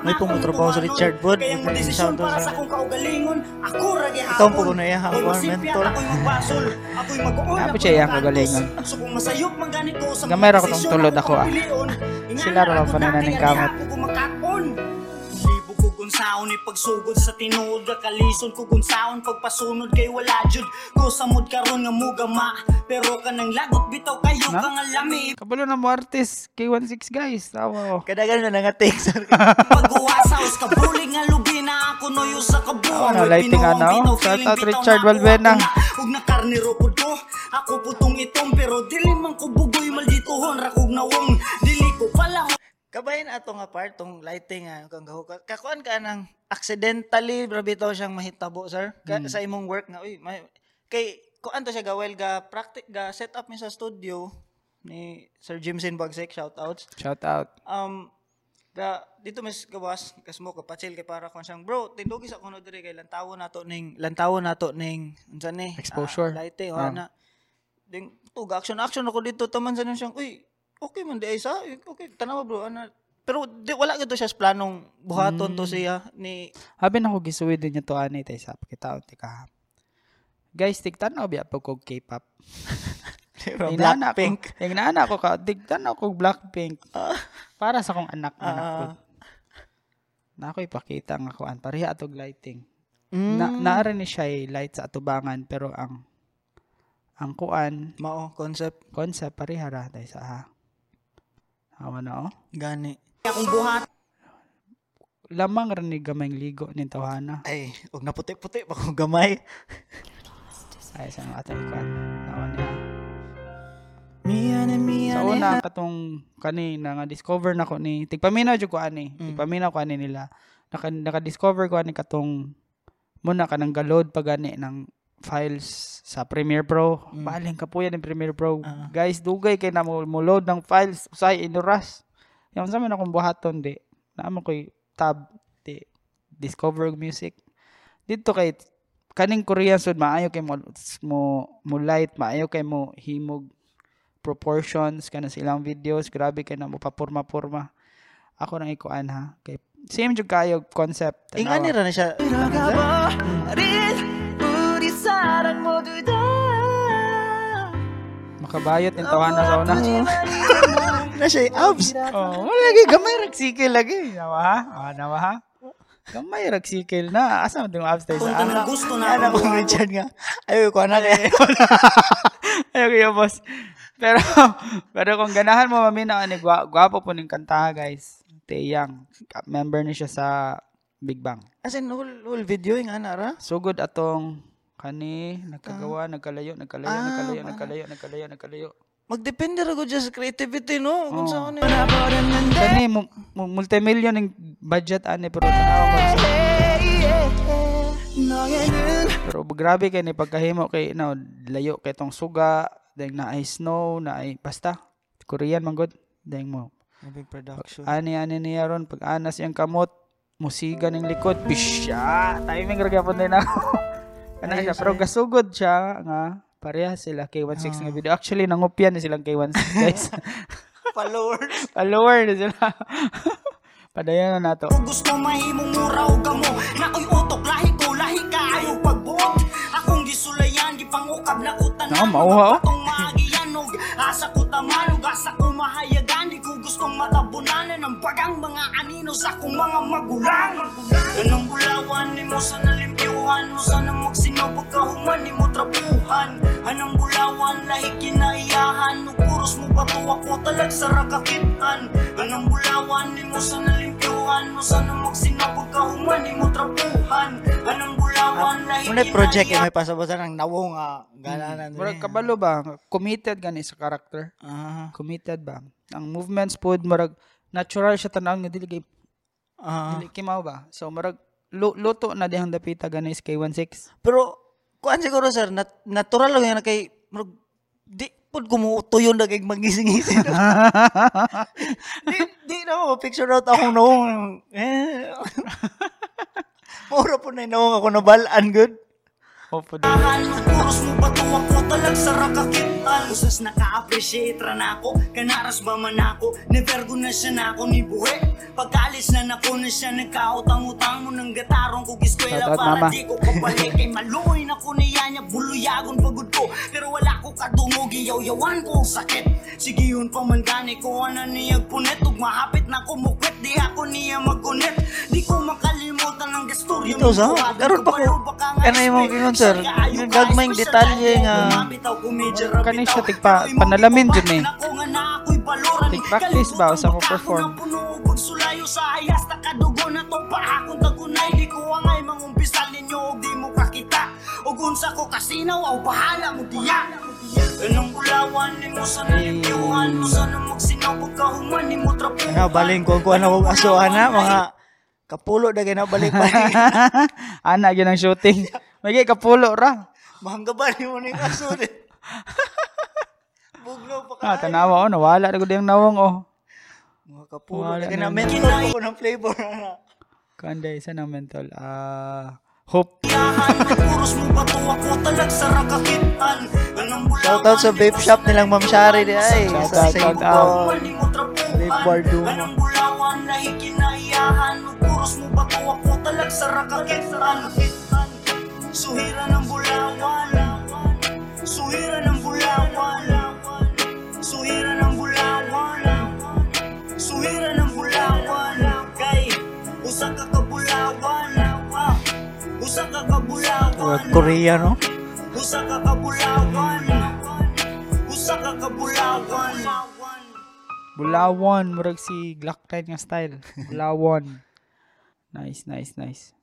May pumutrabaho sa. Richard Wood. Kaya ang desisyon para sa- akong kaugalingon, ako ra gihapon. Ikaw ang puno iya, Ako'y our masipyat, mentor. Ako'y magbasol. Ako'y mag-uon. Po ako'y siya mag-antos. kaugalingon? So kung masayop man ganito sa Gamay ra ko tong tulod ako ako, ah. Sila ra ako pa na dati, ng ani kamot. Ako kumakaon. Libo ko kung saon ni pagsugod sa tinuod ka kalisod ko kung saon pagpasunod kay wala jud ko samod karon nga mugama pero kanang lagot bitaw kayo Na? kang alami Kabalo na mo artist, K16 guys. Tawa ko. kadagan na nga take sir Pag-uwasaos ka bulig nga lubi na ako noyo sa kabuang Ano, lighting ano? Shout out Richard Valvena. Ug na karnero pud ko Ako putong itong pero dili man ko bugoy malditohon rakog nawong dili ko pala Kabayan ato nga part tong lighting nga kang gahu ka. Kakuan ka nang accidentally grabe to siyang mahitabo sir ka, sa imong work nga uy may, kay kuan to siya gawel ga practice ga set up mi sa studio ni Sir Jimson Bagsek shout outs. Shout out. Um ga dito mas gawas kas mo ka chill kay para kon siyang bro tindugi sa kuno diri kay lantawo nato ning lantawo nato ning unsa ni Exposure. ah, lighting Ah. oh, na ding tuga action action ako dito taman sa siyang uy okay man di ay sa okay tanawa bro ana pero di, wala gito siya sa planong buhaton to siya ni Habi na ko gisuwi din niya to ani tay sa pakitaon ti ka. Guys, tigtanaw biya pag kog K-pop. Blackpink Inana ko ka, tigtanaw kog Blackpink. Para sa kong anak na Ah. uh, Na ako ipakita nga kuan pareha atog lighting. mm, Na naara ni siya light sa atubangan pero ang ang kuan mao concept concept pareha ra tay sa ha. Hawa na oh. gani akong buhat Lamang ra ni gamayng ligo ni tawhana. ay og naputi-puti pa kung gamay Ay sa mga atay kuan. Hawa niya. Sa una katong kanina nga discover nako ni tigpaminaw jud ko ani. Mm. Tigpaminaw ko ani nila. Naka, naka-discover ko ani katong muna ka nang galod pag ani ng files sa Premiere Pro. Mm. Baling ka po yan ng Premiere Pro. Ah. Guys, dugay kay na mo, load ng files usay inuras. Yung sa man akong buhaton di. Naamo koy tab di discover music. Dito kay kaning Korean sud maayo kay mo mo, mo light, maayo kay mo himog proportions kana silang videos grabe kay na mo papurma-purma ako nang ikuan ha kay same jud kayo concept ingani ra na siya makabayot yung tawanan sa una na siya abs oh wala lagi gamay rag sige lagi nawa ha ah, nawa ha Gamay rag sikil na. Asa man upstairs Kung sa na gusto na ano ko Richard nga. Ayaw ko na kay. Ayaw ko yung boss. Pero, pero kung ganahan mo, mamina, ni gwa, gwapo po ning kanta, guys. Teyang. Member ni siya sa Big Bang. As in whole, whole video yung ana ra. Sugod atong kani, nagkagawa, nagkalayo, nagkalayo, Ah, nagkalayo, nagkalayo, nagkalayo, nagkalayo. Magdepende ra just sa creativity no. Kung Oh. saan ni. Kani, mu- mu- multimillion yung budget ani, pero tanawa mo sa Pero grabe kay ni pagkahimo kay no, layo kay tong suga, dahil na ay snow, na ay basta Korean man god. Dahil mo. Big production. Ani ani niya ron pag anas yung kamot, musiga ning likod, bisya. Timing ra gyapon din ako. Ano siya, pero gasugod siya nga pareha sila K16 nga video. Actually nangupyan ni silang K16 guys. Followers. Follower na sila. Padayon na nato. Kung gusto mahimong mura o gamo Na ko'y utok, lahi ko, lahi ka Ayaw pagbuot Akong gisulayan, gipangukab na utan Nako, mauha, oh. Patong maagiyan og Asa ko tamanog, asa ko ko gustong matabunanan Ang bagang mga anino sa akong mga magulang Anong bulawan ni mo sa nalimpyuhan Mo sana magsinobog kahuman ni mo trapuhan Anong bulawan lahi kinaiyahan No puros mo bato ako talag sa rakakitan Anong bulawan ni mo sa nalimpyuhan Mo sana magsinobog kahuman ni mo trapuhan Anong bulawan lahi Muna project kinaiyahan may pasabasan ng nawong nga gananan. Murag kabalo ba? Committed gani sa character. Ah. Committed ba? Ang movements pod murag natural siya tanaw nga dili kay Ah. dili kimaw ba? So murag lu- luto na dihang dapita gani is K16. Pero kuan siguro sir, nat- natural lang yan kay murag di pud kumutuyo na kay magising-ising. di, di na mo picture out akong nawong. Eh. Mura po na yung nawong ako nabalaan good. Opo mo puros mo bato ako talag sa rakakitan. Usas naka-appreciate ra na ako. Kanaras ba man ako? Never ko na siya na ako ni buhe Pagkalis na nako na siya Nagkautang-utang mo ng gatarong ko giskwela Shoutout, Para di ko kabalik Kay maluoy na ko niya niya Buluyagon pagod ko. Pero wala ko kadungog Iyaw-yawan ko ang sakit. Sige yun pa man gani ko Ano niya punit. Ug mahapit na kumukwit Di ako niya magkunit Di ko makalimutan ang gasturyo Ito, sa- karon pa ko- ano yung mga sir? Gagmayng detalye nga- Kani siya tigpa- panalamin dyan eh. Tig-practice ba o sa ko perform? Pagsulayo sa ayas na kadugo na to pa akong tagunay Di ko angay mangumpisal ninyo og di mo kakita Og unsa ko kasinaw aw bahala mo diya Anong bulawan ni mo sa nalipiwan mo sa nang magsinaw pag kahuman ni mo trapuhan Ano, baling ko kung ano kong asuhan na, mga kapulo na gina balik-balik. Ana gyud ang shooting. May kapulo ra. Mahangga ba ni mo ni aso din? Bugnaw pa ka. Ah, tanawa oh, nawala na gud yung nawong oh. Mga kapulo Wala na. Mental ko ng flavor na. Kanday sa nang mental. Ah, hope. Na puros mo bato ako talag sa rakakitan bulawan Shoutout sa vape shop nilang Ma'am Shari di ay. Shoutout, Sa shout Saint out. Paul. Vape bar Duma. Anong bulawan na ikinaiyahan No puros mo bato ako talag sa rakakitan Suhira ng bulawan Suhira ng bulawan Suhira ng bulawan Suhira ng bulawan Kay usa ka kabulawan Ah, Usa ka kabulawan Korea no? Usa ka kabulawan Usa ka kabulawan Bulawon murag si Glock 9 nga style. Bulawon. Nice, nice, nice.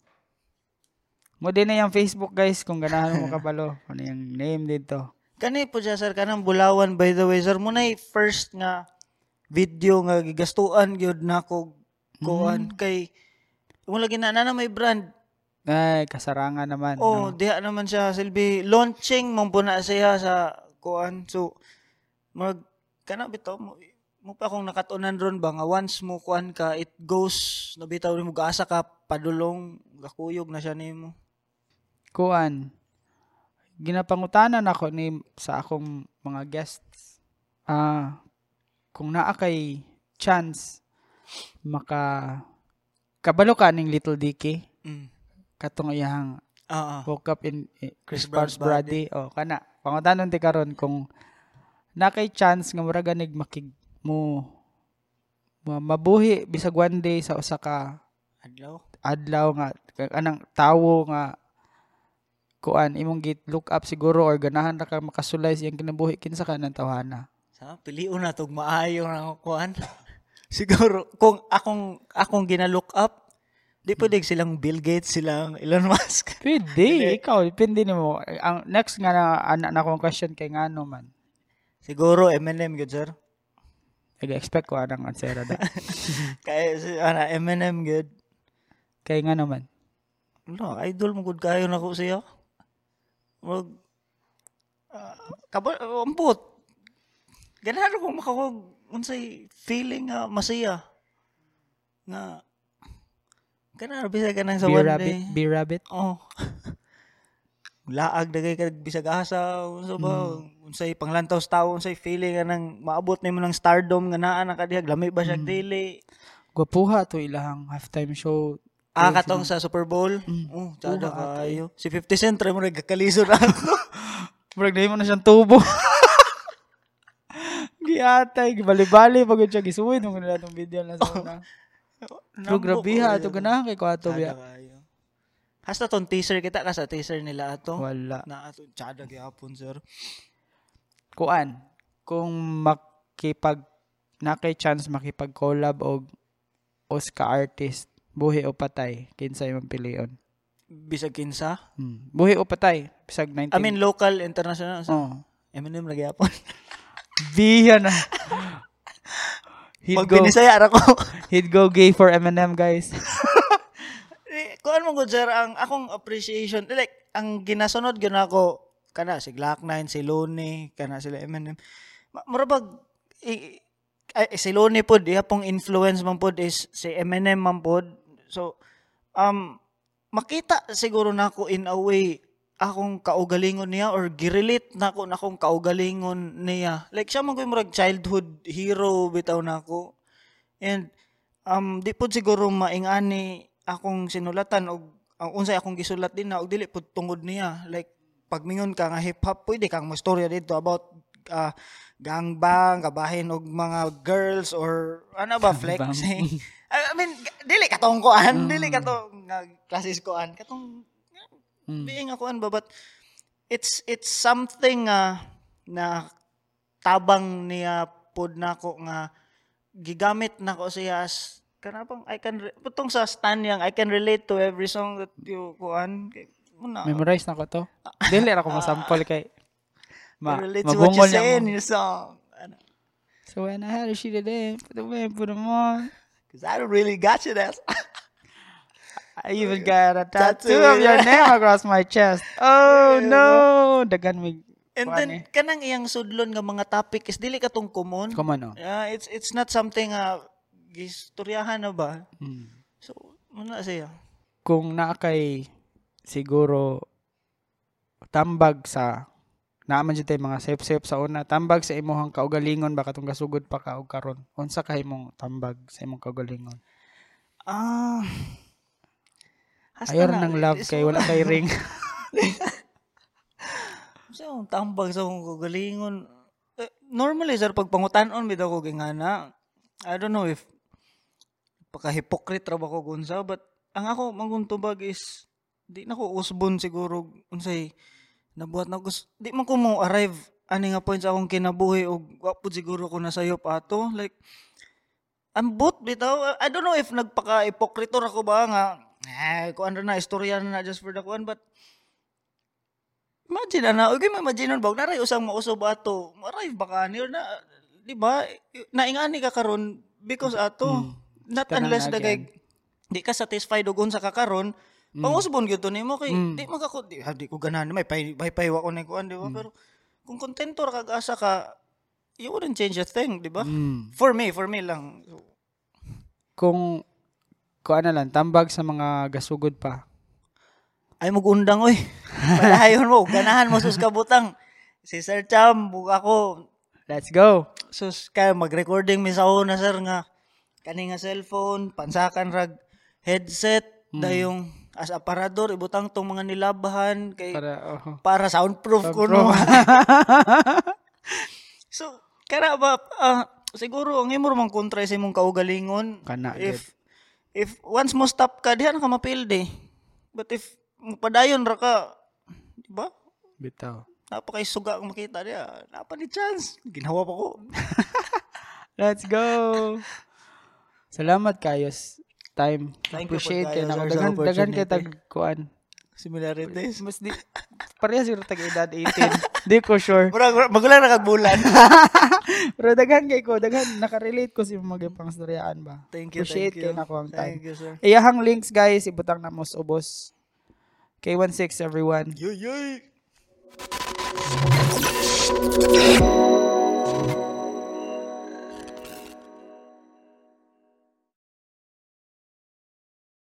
Mo din na yung Facebook guys kung ganahan mo kabalo. Ano yung name dito. Kani po siya sir kanang bulawan by the way sir mo na first nga video nga gigastuan gyud nako kuan kay mo lagi na na may brand Ay, kasarangan naman. oh no? diha naman siya silbi launching man po na siya sa kuan so mag kana bitaw mo mo pa akong nakatunan ron ba nga once mo kuan ka it goes nabitaw mo gaasa ka padulong gakuyog na siya nimo Kuan. Ginapangutanan ako ni sa akong mga guests. Ah, kung naa kay chance maka kabalo ka ning Little Dicky mm. katong iyang ah. woke up in eh, Chris Chris Brown's body. Oh, kana. Pangutanon ti karon kung na kay chance nga mura ganig makig mo ma- mabuhi bisag one day sa usa ka Adlaw. adlaw nga ka- anang tawo nga kuan imong git look up siguro or ganahan ra ka makasulay siyang kinabuhi kinsa ka nang tawhana. Sa piliun na tog maayo na kuan. Siguro kung akong akong gina-look up, di pwede silang Bill Gates, silang Elon Musk. Pwede, ikaw, depende nimo. Ang next nga na anak na akong question kay ngano man. Siguro Eminem gud sir. Nag-expect ko anang answer da. Kaya si ana Eminem gud. kay ngano man. No, idol mo gud kayo nako siya. Wag uh, kaba ambot. Ganahan ko makawag unsay feeling nga masaya. Nga Ganahan bisa ka nang sa one rabbit, day. beer rabbit. Oh. Laag dagay ka bisag asa unsa ba unsay panglantaw sa tawo unsay feeling nga nang maabot nimo ng stardom nga naa na kadihag lami ba siya dili Gwapuha to ilahang halftime show. Ah katong sa Super Bowl. Oh tada kayo. Si 50 Cent try mo nagkakaliso na ako. Murag na mo na siyang tubo. Giatay, gibali-bali pag siya gisuwid mo nila tong video na sa una. Pero grabe ha, ito ganahan kay ko ato Tada biya. kayo. Hasta tong teaser kita ka sa teaser nila ato. Wala. na ato tsada gyapon sir. Kuan, kung makipag na kay chance makipag collab og Oscar artist, buhi o patay, kinsa imong pilion. bisag kinsa Hmm. Buhi o patay, bisag 19. I mean local international sa oh. Eminem ra gyapon Biya na. He'd pag go, binisaya ra ko he'd go gay for Eminem, guys. Eh, kuan mo sir ang akong appreciation like ang ginasunod gyud ako kana si Glock 9 si Lone kana sila Eminem murabag i, ay, si Lone pod iya pong influence man pod is si Eminem man pod so um makita siguro nako in a way akong kaugalingon niya or girelate nako na akong kaugalingon niya. Like siya man murag childhood hero bitaw nako. And um di pud siguro maingani akong sinulatan og ang unsay akong gisulat din na og dili pud tungod niya. Like pagmingon ka nga hip hop pwede kang mastorya dito about uh, gangbang kabahin og mga girls or ano ba flexing I mean dili katong kuan dili katong nga klasis kuan katong being a kuan ba but it's it's something uh, na tabang niya pod nako nga gigamit nako siya as kanapang I can putong sa stan yang I can relate to every song that you kuan. Muna. Memorize na ko to. Dili ra ko masample kay ma relate to what you mabungol say niya in mo. your song ano, So when I had a shit today, put away, put them on. Cause I don't really got you that I even got a tattoo, Tattoo, of your name across my chest. Oh no, dagan mig. and then eh. kanang iyang sudlon nga mga topic is dili katong common Come on, oh. yeah it's it's not something uh, gistoryahan na ba Hmm. so muna siya Kung naa kay siguro tambag sa naaman jud tay mga sep-sep sa una tambag sa imong kaugalingon ba katong gasugod pa ka og karon unsa ka imong tambag sa imong kaugalingon ah hasta ayor ng love kay wala kay ring Sa akong tambag sa akong kagalingon. Eh, normally, sir, pag pangutanon, bitaw ko gingana. I don't know if paka-hypocrite ra ba ko gunsa, but ang ako manguntubag is di na ko usbon siguro unsay nabuhat na gus di man ko mo arrive. Ani nga point sa akong kinabuhi og wa pud siguro ko nasayop ato. Like ambot bitaw. I don't know if nagpaka-hypocrite ra ko ba nga eh kuan ra na istorya na na just for the kuan but Imagine na, okay imagine ba, naray usang mausob ato, maray ba ka? Ni, na, di ba, naingani ka karon because ato, not Kanang unless dagay, di ka satisfied og unsa ka karon, pangusbon gyud nimo kay di makako di, ah, di ko ganahan may pay may paywa ko na kuan di ba? Pero kung kontento ra kag asa ka you wouldn't change a thing di ba? Mm. for me for me lang. So, kung kuan na lang tambag sa mga gasugod pa. Ay magundang oy. Palayon mo ganahan mo sus kabutang. Si Sir Cham buka ko let's go. Sus kaya mag-recording mi sa una sir nga kani nga cellphone pansakan rag headset dayong as aparador ibutang tong mga nilabahan kay para, para oh. soundproof ko no so kara ba ah, siguro ang imo man kontra sa imong kaugalingon. Kana, if if once mo stop ka dihan ka mapilde but if padayon ra ka di ba? Bitaw. napa kay suga ang makita niya napa ni chance. Ginawa pa ko. Let's go. Salamat kayo s- time. Thank you po Appreciate kayo, sa dagan dagan kay tag kuan. similarities Mas di pareha siguro tag edad 18. di ko sure. murag magulang na kag bulan Pero daghan kay ko, daghan nakarelate ko sa mga pangstoryaan ba. thank you Appreciate thank you kayo na ko ang time. thank you sir Iyahang links guys, ibutang na mo sa ubos. K16 everyone. yoy yoy